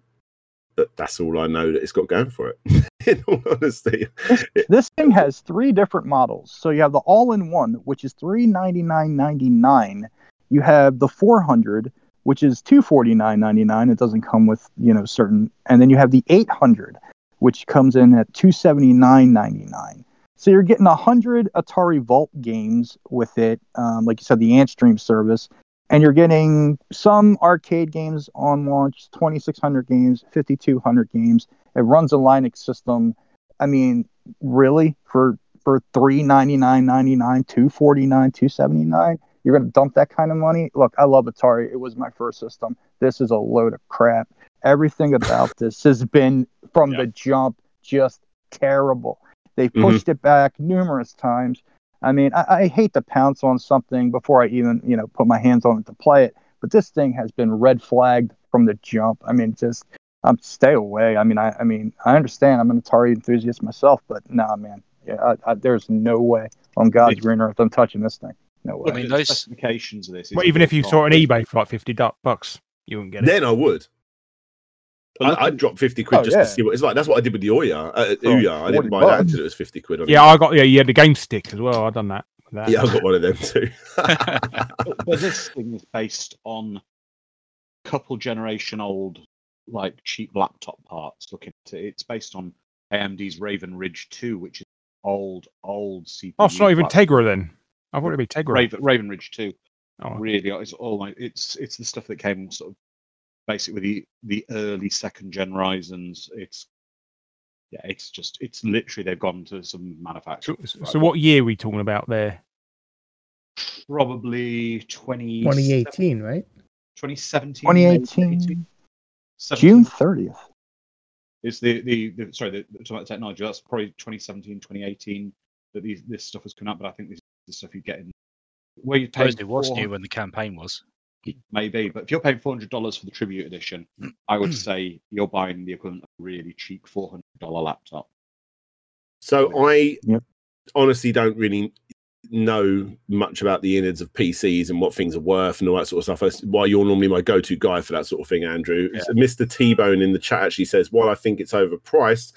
but that's all I know that it's got going for it. *laughs* In all honesty, *laughs* This thing has three different models. So you have the all-in-one, which is three ninety nine ninety nine. You have the 400, which is 249.99 it doesn't come with you know certain and then you have the 800 which comes in at 279.99 so you're getting 100 atari vault games with it um, like you said the antstream service and you're getting some arcade games on launch 2600 games 5200 games. It runs a linux system. I mean really? For for 399.99 249 279 you're going to dump that kind of money? Look, I love Atari. It was my first system. This is a load of crap. Everything about *laughs* this has been from yeah. the jump just terrible. They mm-hmm. pushed mm-hmm. it back numerous times. I mean, I, I, hate to pounce on something before I even, you know, put my hands on it to play it, but this thing has been red flagged from the jump. I mean, just um, stay away. I mean, I, I mean, I understand. I'm an Atari enthusiast myself, but nah, man, yeah, I, I, there's no way on God's green earth I'm touching this thing. No way. I mean, those- specifications of this. is Well, even if you saw it on on- eBay for like fifty du- bucks, you wouldn't get it. then I would. I, I'd drop fifty quid Oh, just yeah. to see what it's like. That's what I did with the Ouya. Uh, For Ouya. I didn't buy that until it was fifty quid. On yeah, I got yeah, you had the game stick as well. I done that. that. yeah, I got one of them too. *laughs* but, but this thing is based on couple generation old like cheap laptop parts looking at it it's based on amd's raven ridge 2 which is old old CPU Oh, it's not even. Tegra then. I thought it'd be Tegra. raven, raven ridge too. Oh, really it's all like it's it's the stuff that came sort of basically the the early second gen Ryzen's it's yeah it's just it's literally they've gone to some so, manufacturers so right, so what year are we talking about there? probably 20 2018, right? 2017 2018, June 30th. It's the, the, the sorry, the, the technology. That's probably 2017, 2018 that these, this stuff has come out. But I think this is the stuff you get in where you pay Suppose it was new when the campaign was. maybe. But if you're paying four hundred dollars for the tribute edition, *clears throat* I would say you're buying the equivalent of a really cheap four hundred dollar laptop. So I Yep. honestly don't really know much about the innards of PCs and what things are worth and all that sort of stuff. That's why you're normally my go-to guy for that sort of thing, Andrew. Yeah. So Mr. T-Bone in the chat actually says, "While I think it's overpriced,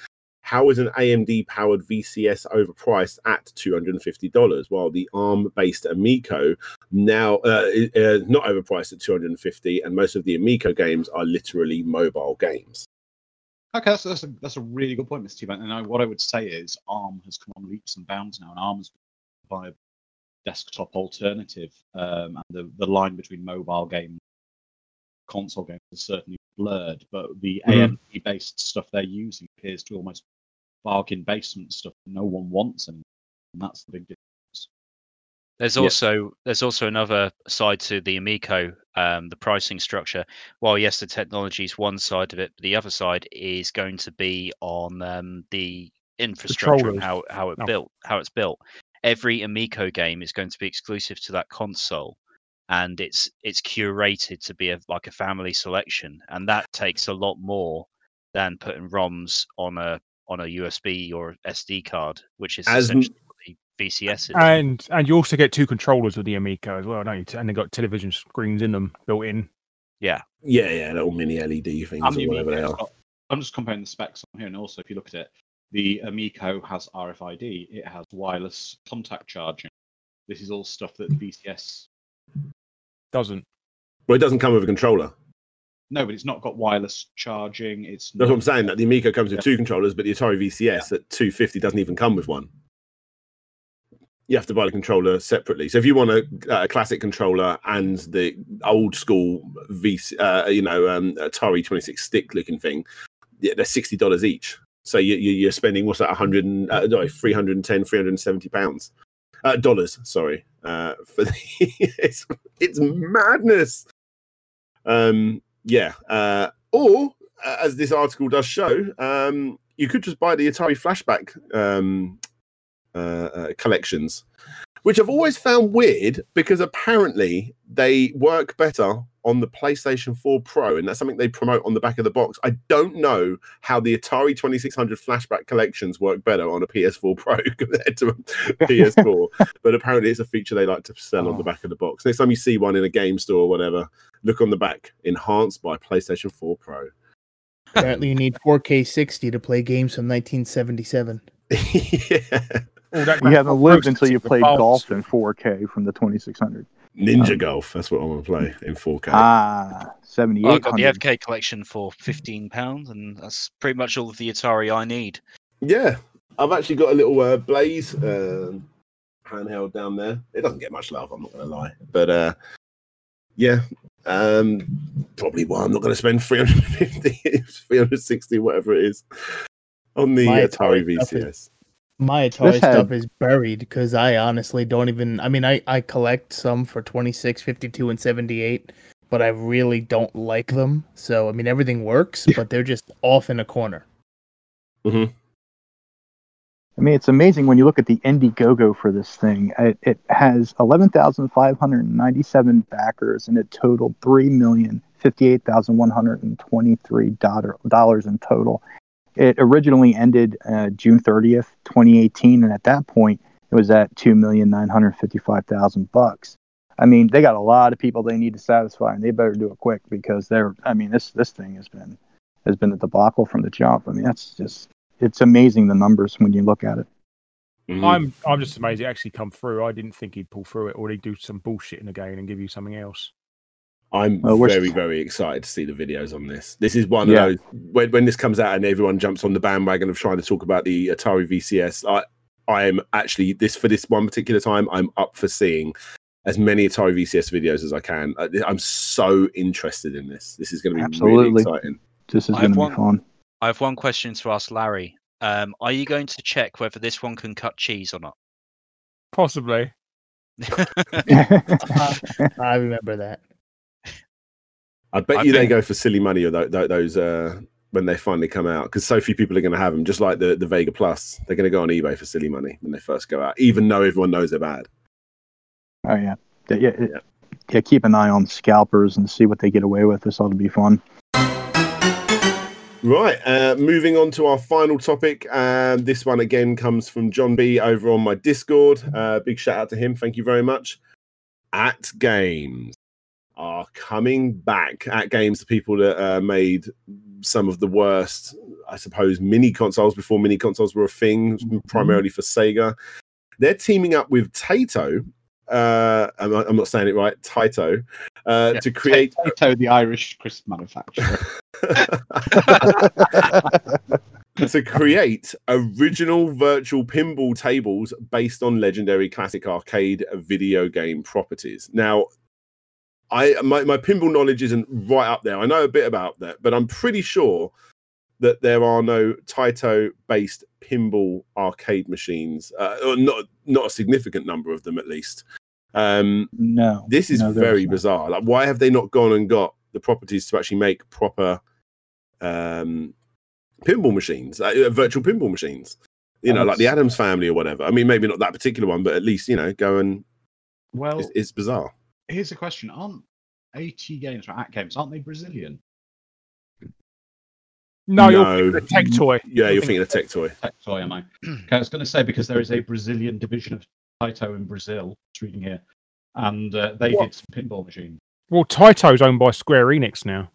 how is an AMD-powered VCS overpriced at two hundred and fifty dollars, while the ARM-based Amico now uh, i- uh, not overpriced at two hundred and fifty, and most of the Amico games are literally mobile games." Okay, that's, that's, a, that's a really good point, Mr. T-Bone. And I, what I would say is ARM has come on leaps and bounds now, and ARM has become a desktop alternative. Um, and the, the line between mobile games console games is certainly blurred, but the Mhm. AMD based stuff they're using appears to almost bargain basement stuff no one wants anymore. And that's the big difference. There's Yeah. also there's also another side to the Amico, um, the pricing structure. While yes, the technology is one side of it, but the other side is going to be on um, the infrastructure and how how it Oh. built how it's built. Every Amico game is going to be exclusive to that console, and it's it's curated to be a, like a family selection, and that takes a lot more than putting ROMs on a on a USB or SD card, which is As essentially what VCS is. And and you also get two controllers with the Amico as well, don't you? And they got television screens in them built in. Yeah, yeah, yeah, little mini LED things And or the whatever they are. I'm just comparing the specs on here, and also if you look at it, the Amico has RFID, it has wireless contact charging. This is all stuff that VCS. Doesn't. Well, it doesn't come with a controller. No, but it's not got wireless charging. It's That's what I'm saying. That the Amico comes with Yeah. two controllers, but the Atari VCS at 250 doesn't even come with one. You have to buy the controller separately. So if you want a, a classic controller and the old school VC, uh, you know, um, Atari 26 stick looking thing, yeah, they're sixty dollars each. So you, you, you're spending what's that? 100 uh, no, 310, 370 pounds, uh, dollars. Sorry, uh, *laughs* for the it's it's madness. Um, yeah, uh, or uh, as this article does show, um, you could just buy the Atari Flashback um, uh, uh, collections, which I've always found weird because apparently they work better on the PlayStation 4 Pro, and that's something they promote on the back of the box. I don't know how the Atari 2600 flashback collections work better on a PS4 Pro *laughs* compared to a PS4, *laughs* but apparently it's a feature they like to sell on the oh. back of the box. Next time you see one in a game store or whatever, look on the back, enhanced by PlayStation 4 Pro. Apparently, you need 4K 60 to play games from 1977. *laughs* yeah. Oh, You haven't lived until you played golf in 4K from the 2600. Ninja Golf, that's what I want to play in 4K. Ah, I got the FK collection for fifteen pounds, and that's pretty much all of the Atari I need. Yeah, I've actually got a little uh, Blaze um handheld down there. It doesn't get much love, I'm not going to lie, but uh, yeah, um, probably why I'm not going to spend 350, *laughs* 360, whatever it is, on the My Atari Atari stuff is- VCS. My Atari had- stuff is buried because I honestly don't even. I mean, I, I collect some for 26, 52, and 78, but I really don't like them. So, I mean, everything works, but they're just off in a corner. Hmm. I mean, it's amazing when you look at the Indiegogo for this thing. It, it has 11,597 backers and it totaled $3,058,123 in total. It originally ended uh, June 30th, 2018, and at that point, it was at 2,955,000 bucks. I mean, they got a lot of people they need to satisfy, and they better do it quick because they're. I mean, this this thing has been has been a debacle from the jump. I mean, that's just it's amazing the numbers when you look at it. Mhm. I'm I'm just amazed it actually come through. I didn't think he'd pull through it, or he'd do some bullshitting again and give you something else. I'm Well, very, very excited to see the videos on this. This is one Yeah. of those when, when this comes out and everyone jumps on the bandwagon of trying to talk about the Atari VCS. I I am actually this for this one particular time. I'm up for seeing as many Atari VCS videos as I can. I- I'm so interested in this. This is going to be really Absolutely. exciting. This is going have to one- be fun. I have one question to ask Larry. Um, are you going to check whether this one can cut cheese or not? Possibly. *laughs* *laughs* I remember that. I bet I you they go for silly money or tho- tho- those uh, when they finally come out because so few people are going to have them. Just like the the Vega Plus, they're going to go on eBay for silly money when they first go out, even though everyone knows they're bad. oh yeah. yeah, yeah, it- yeah. Keep an eye on scalpers and see what they get away with. This ought to be fun. Right, uh, moving on to our final topic. Um, this one again comes from John B over on my Discord. Uh, big shout out to him. Thank you very much. AtGames are coming back. AtGames, the people that uh, made some of the worst, I suppose, mini consoles before mini consoles were a thing, primarily for Sega. They're teaming up with Taito. Uh, I'm, I'm not saying it right, Taito, uh, Yeah, to create Tayto, the Irish crisp manufacturer. *laughs* *laughs* to create original virtual pinball tables based on legendary classic arcade video game properties. Now, I my, my pinball knowledge isn't right up there. I know a bit about that, but I'm pretty sure that there are no Taito based pinball arcade machines, uh, or not not a significant number of them at least. Um, No. this is no, very is bizarre. Like, why have they not gone and got the properties to actually make proper um, pinball machines, uh, uh, virtual pinball machines? You know, like the Addams family or whatever. I mean, maybe not that particular one, but at least you know, go and Well, it's, it's bizarre. Here's a question: Aren't AT Games or AtGames aren't they Brazilian? No, you're thinking of Tectoy. Yeah, you're thinking of tech toy. Tectoy, am I? okay, I was going to say because there is a Brazilian division of Taito in Brazil. Just reading here, and uh, they What? did some pinball machines. Well, Taito's owned by Square Enix now.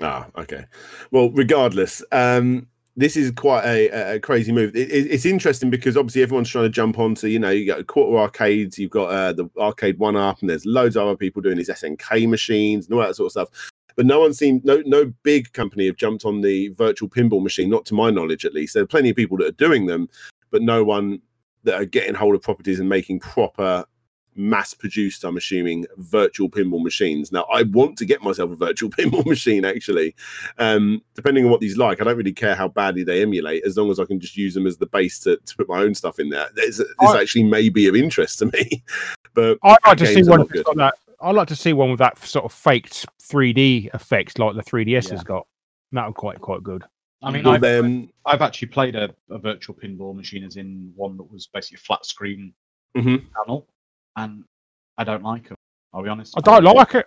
Ah, okay. Well, regardless, um, this is quite a, a crazy move. It, it- it's interesting because obviously everyone's trying to jump onto, you know, you got quarter arcades, you've got uh, the Arcade1Up, and there's loads of other people doing these SNK machines and all that sort of stuff. But no one seemed, no, no big company have jumped on the virtual pinball machine, not to my knowledge at least. There are plenty of people that are doing them, but no one that are getting hold of properties and making proper mass produced, I'm assuming, virtual pinball machines. Now, I want to get myself a virtual *laughs* pinball machine actually. Um, depending on what these like, I don't really care how badly they emulate, as long as I can just use them as the base to, to put my own stuff in there. This, this I- actually may be of interest to me. *laughs* But I'd like to see one not that's good. got that. I'd like to see one with that sort of faked 3D effect like the 3DS Yeah. has got. That would quite quite good. I mean, well, I've, then, I've actually played a, a virtual pinball machine as in one that was basically a flat screen Mhm. panel, and I don't like them. I'll be honest. I don't like it.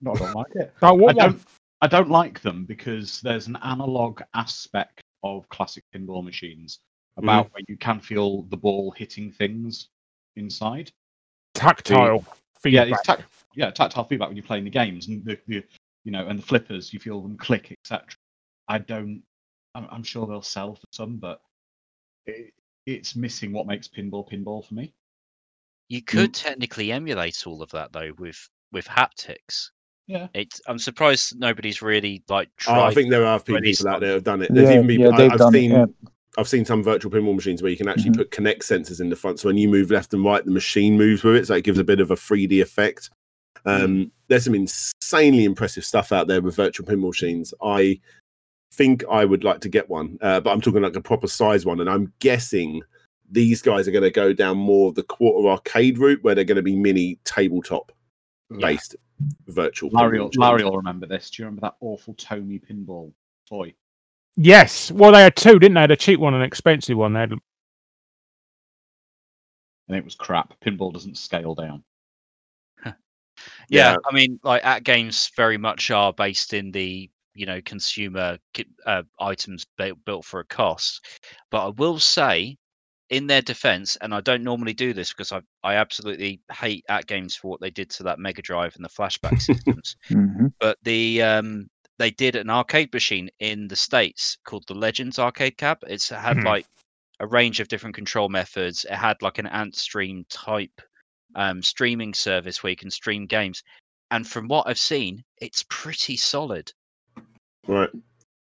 No, I don't like it. *laughs* Don't I want one. don't. I don't like them because there's an analog aspect of classic pinball machines mm. about where you can feel the ball hitting things inside. Tactile Yeah, feedback. it's tac- yeah, tactile feedback when you're playing the games and the, the you know and the flippers, you feel them click, etc. I don't. I'm, I'm sure they'll sell for some, but it, it's missing what makes pinball pinball for me. You could technically emulate all of that though with with haptics. Yeah. It's I'm surprised nobody's really like Oh, I think there are people, already out there who've done it. There's Yeah, even people yeah, they've I, I've done it, seen. yeah. I've seen some virtual pinball machines where you can actually Mhm. put connect sensors in the front, so when you move left and right, the machine moves with it, so it gives a bit of a 3D effect. Um, There's some insanely impressive stuff out there with virtual pinball machines. I think I would like to get one, uh, but I'm talking like a proper size one, and I'm guessing these guys are going to go down more of the quarter arcade route, where they're going to be mini tabletop based virtual. Larry, will- Larry will remember this. Do you remember that awful Tony pinball toy? Yes. Well, they had two, didn't they? They had a cheap one and an expensive one. They had And it was crap. Pinball doesn't scale down. *laughs* yeah, Yeah. I mean, like AtGames very much are based in the you know consumer uh, items built built for a cost. But I will say, in their defense, and I don't normally do this because I I absolutely hate AtGames for what they did to that Mega Drive and the flashback *laughs* systems. Mhm. but the um they did an arcade machine in the states called the legends arcade cab it's had Mhm. like a range of different control methods it had like an Antstream type um streaming service where you can stream games and from what i've seen it's pretty solid Right.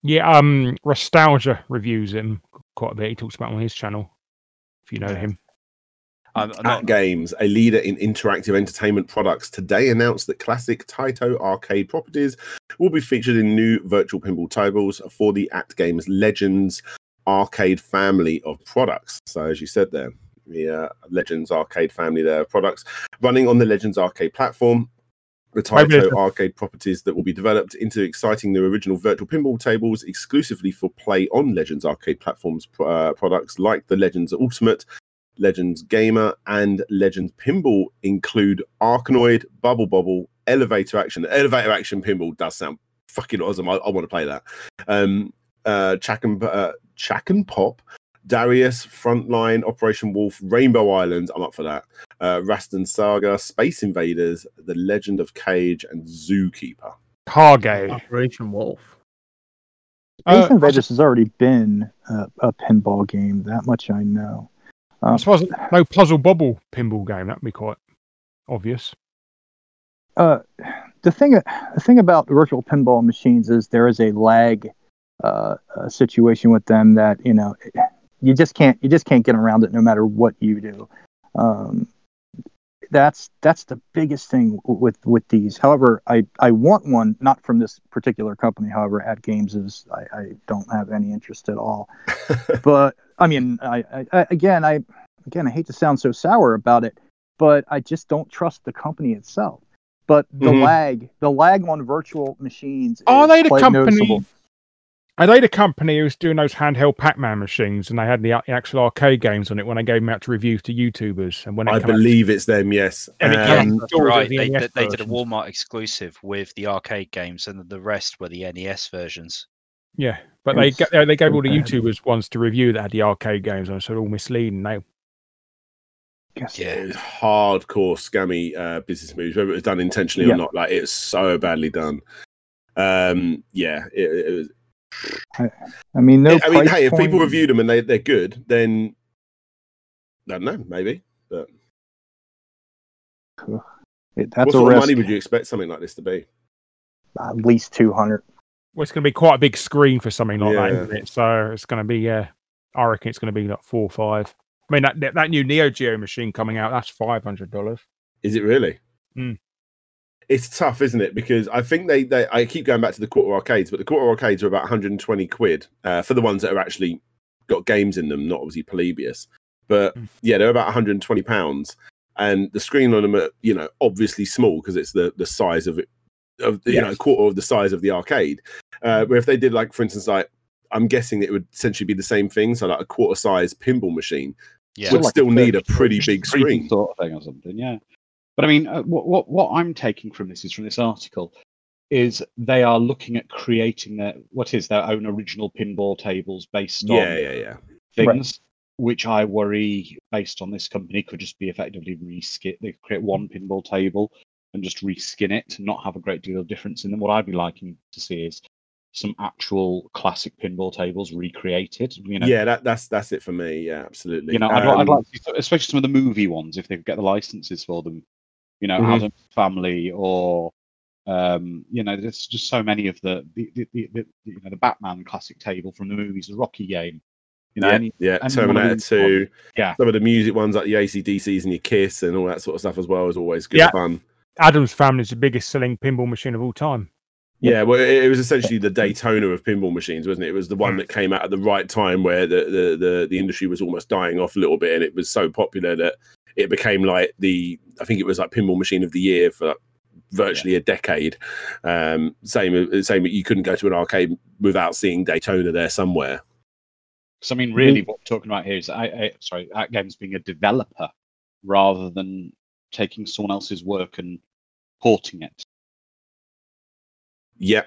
yeah. Um, nostalgia reviews him quite a bit. He talks about it on his channel. If you know him. i'm, I'm At not Games, a leader in interactive entertainment products, today announced that classic Taito arcade properties will be featured in new virtual pinball tables for the AtGames Legends arcade family of products. So, as you said there, the uh, Legends arcade family there of products running on the Legends arcade platform. The Taito arcade properties that will be developed into exciting new original virtual pinball tables exclusively for play on Legends arcade platforms uh, products like the Legends Ultimate, Legends Gamer, and Legends Pinball include Arkanoid, Bubble Bobble, Elevator Action. Elevator Action Pinball does sound fucking awesome. I, I want to play that. Um, uh, Chack and uh, Chack and Pop, Darius, Frontline, Operation Wolf, Rainbow Island. I'm up for that. Uh, Rastan Saga, Space Invaders, The Legend of Kage, and Zookeeper. Cargo. game. Operation Wolf. Uh, Space Invaders has already been a, a pinball game. That much I know. I Um, suppose no puzzle bubble pinball game. That'd be quite obvious. uh, the thing the thing about virtual pinball machines is there is a lag uh, uh, situation with them that you know you just can't you just can't get around it no matter what you do. Um, that's that's the biggest thing with with these. However, I I want one not from this particular company. However, AtGames is I, I don't have any interest at all. *laughs* but I mean, I, I, again I again I hate to sound so sour about it, but I just don't trust the company itself. But the Mhm. lag, the lag on virtual machines. Are is they the company? noticeable. Are they the company who's doing those handheld Pac-Man machines, and they had the, the actual arcade games on it when they gave them out to review to YouTubers? And when it I come out- believe it's them, yes. And Um, came- yeah, that's right the they, NES did- they did a walmart exclusive with the arcade games and the rest were the nes versions yeah, but they they, they gave all the. YouTubers ones to review that had the arcade games on, so all misleading. They Yes. Yeah. hardcore scammy uh, business moves, whether it was done intentionally Yeah. or not. Like it's so badly done. Um, yeah, it, it was. I mean, no. I mean, price hey, if people point- review them and they they're good, then I don't know, maybe. But it- that's what sort of money would you expect something like this to be? At least two hundred. well, it's going to be quite a big screen for something like that, Yeah. isn't it? So it's going to be yeah. I reckon it's going to be like four or five. I mean that that, that new Neo Geo machine coming out that's five hundred dollars. Is it really? Mm. It's tough, isn't it? Because I think they, they I keep going back to the quarter arcades, but the quarter arcades are about 120 quid uh, for the ones that are actually got games in them, not obviously Polybius. But Mm. yeah, they're about 120 pounds, and the screen on them are you know obviously small because it's the the size of it of you know a quarter of the size of the arcade. Uh, where if they did like for instance like I'm guessing it would essentially be the same thing, so like a quarter size pinball machine yeah would like still a need a pretty big screen. sort of thing or something. Yeah. But I mean, uh, what, what what I'm taking from this is from this article is they are looking at creating their what is their own original pinball tables based on Yeah, yeah, yeah. things, which I worry based on this company could just be effectively reskin. They could create one pinball table and just reskin it and not have a great deal of difference in them. What I'd be liking to see is some actual classic pinball tables recreated. You know, Yeah, that, that's that's it for me. Yeah, absolutely. you know, I'd, I'd Um, like to see, especially some of the movie ones if they could get the licenses for them. You know, Mhm. Addams Family or um, you know, there's just so many of the the, the, the, the you know the Batman classic table from the movies, the Rocky game. You know, yeah, any, yeah. any Terminator Two. Yeah. Some of the music ones like the ACDCs and your Kiss and all that sort of stuff as well is always good Yeah. fun. Addams Family is the biggest selling pinball machine of all time. Yeah, well, it, it was essentially the Daytona of pinball machines, wasn't it? It was the one that came out at the right time where the, the, the, the industry was almost dying off a little bit, and it was so popular that it became like the I think it was like pinball machine of the year for virtually a decade. Um, same, same. You couldn't go to an arcade without seeing Daytona there somewhere. So I mean, really, what we're talking about here is, I, I, sorry, AtGames being a developer rather than taking someone else's work and porting it. Yeah,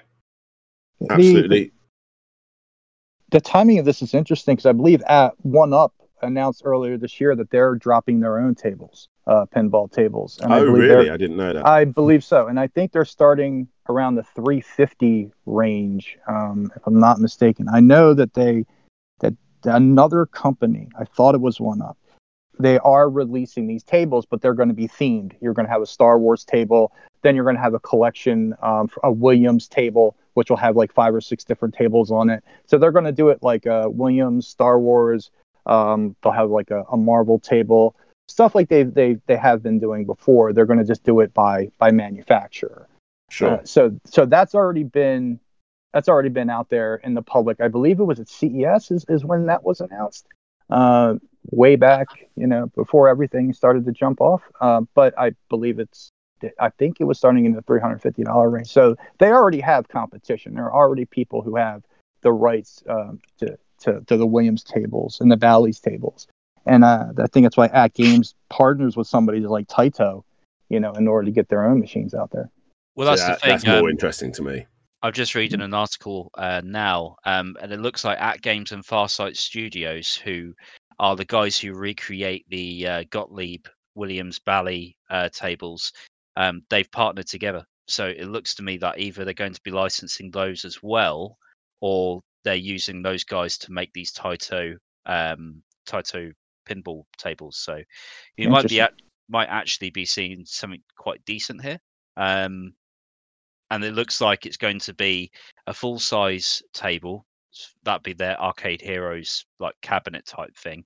The- absolutely. the timing of this is interesting because I believe at One Up announced earlier this year that they're dropping their own tables, uh, pinball tables. And I oh, believe really? I didn't know that. I believe so, and I think they're starting around the 350 range, um, if I'm not mistaken. I know that they that another company, I thought it was One Up, they are releasing these tables, but they're going to be themed. You're going to have a Star Wars table, then you're going to have a collection, um, a Williams table, which will have like five or six different tables on it. So they're going to do it like a Williams, Star Wars. Um, they'll have like a, a Marvel table, stuff like they they they have been doing before. They're going to just do it by by manufacturer. sure. Uh, so so that's already been that's already been out there in the public. I believe it was at CES is, is when that was announced. Uh, way back, you know, before everything started to jump off. Uh, but I believe it's I think it was starting in the three hundred fifty dollar range. So they already have competition. There are already people who have the rights um, to, to to the Williams tables and the Bally's tables. And uh, I think that's why AtGames partners with somebody like Taito, you know, in order to get their own machines out there. Well, that's So that- the thing. That's more um, interesting to me. I'm just reading an article uh, now, um, and it looks like AtGames and Farsight Studios, who are the guys who recreate the uh, Gottlieb Williams Bally uh, tables, um, they've partnered together. So it looks to me that either they're going to be licensing those as well, or they're using those guys to make these Taito um, Taito pinball tables. So you might be at, might actually be seeing something quite decent here. Um, and it looks like it's going to be a full size table. That'd be their arcade heroes like cabinet type thing,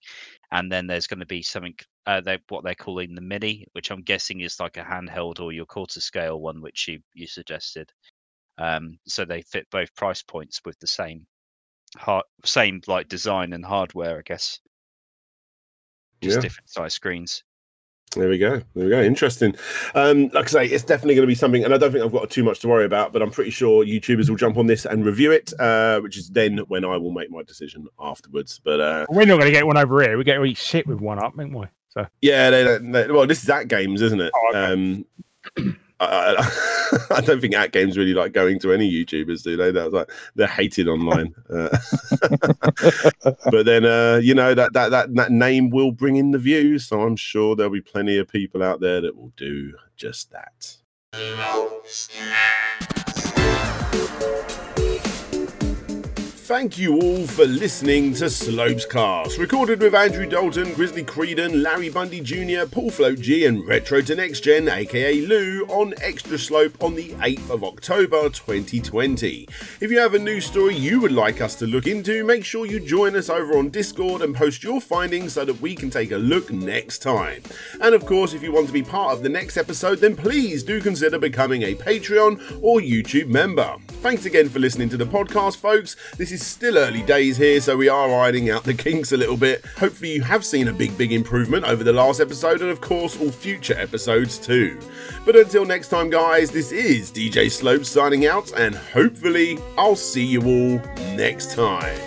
and then there's going to be something uh, they what they're calling the mini, which I'm guessing is like a handheld or your quarter scale one, which you you suggested. Um, so they fit both price points with the same hard, same like design and hardware, I guess. Just Yeah. different size screens. There we go. There we go. Interesting. Um, like I say, it's definitely going to be something, and I don't think I've got too much to worry about. But I'm pretty sure YouTubers will jump on this and review it, uh, which is then when I will make my decision afterwards. But uh, We're not going to get one over here. We get to eat shit with one up, ain't we? So yeah, they, don't- they, well, this is AtGames, isn't it? Oh, okay. um, I, I, *laughs* I don't think AtGames really like going to any YouTubers, do they? That's like they're hated online. *laughs* Uh, *laughs* but then, uh, you know that, that that that name will bring in the views, so I'm sure there'll be plenty of people out there that will do just that. Thank you all for listening to Slopes Cast, recorded with Andrew Dalton, Grizzly Creedon, Larry Bundy Jr., Paul Float G, and Retro to Next Gen, aka Lou, on Extra Slope on the 8th of October 2020. If you have a news story you would like us to look into, make sure you join us over on Discord and post your findings so that we can take a look next time. And of course, if you want to be part of the next episode, then please do consider becoming a Patreon or YouTube member. Thanks again for listening to the podcast, folks. This is still early days here, so we are ironing out the kinks a little bit. Hopefully, you have seen a big, big improvement over the last episode, and of course, all future episodes too. But until next time, guys, this is DJ Slope signing out, and hopefully, I'll see you all next time.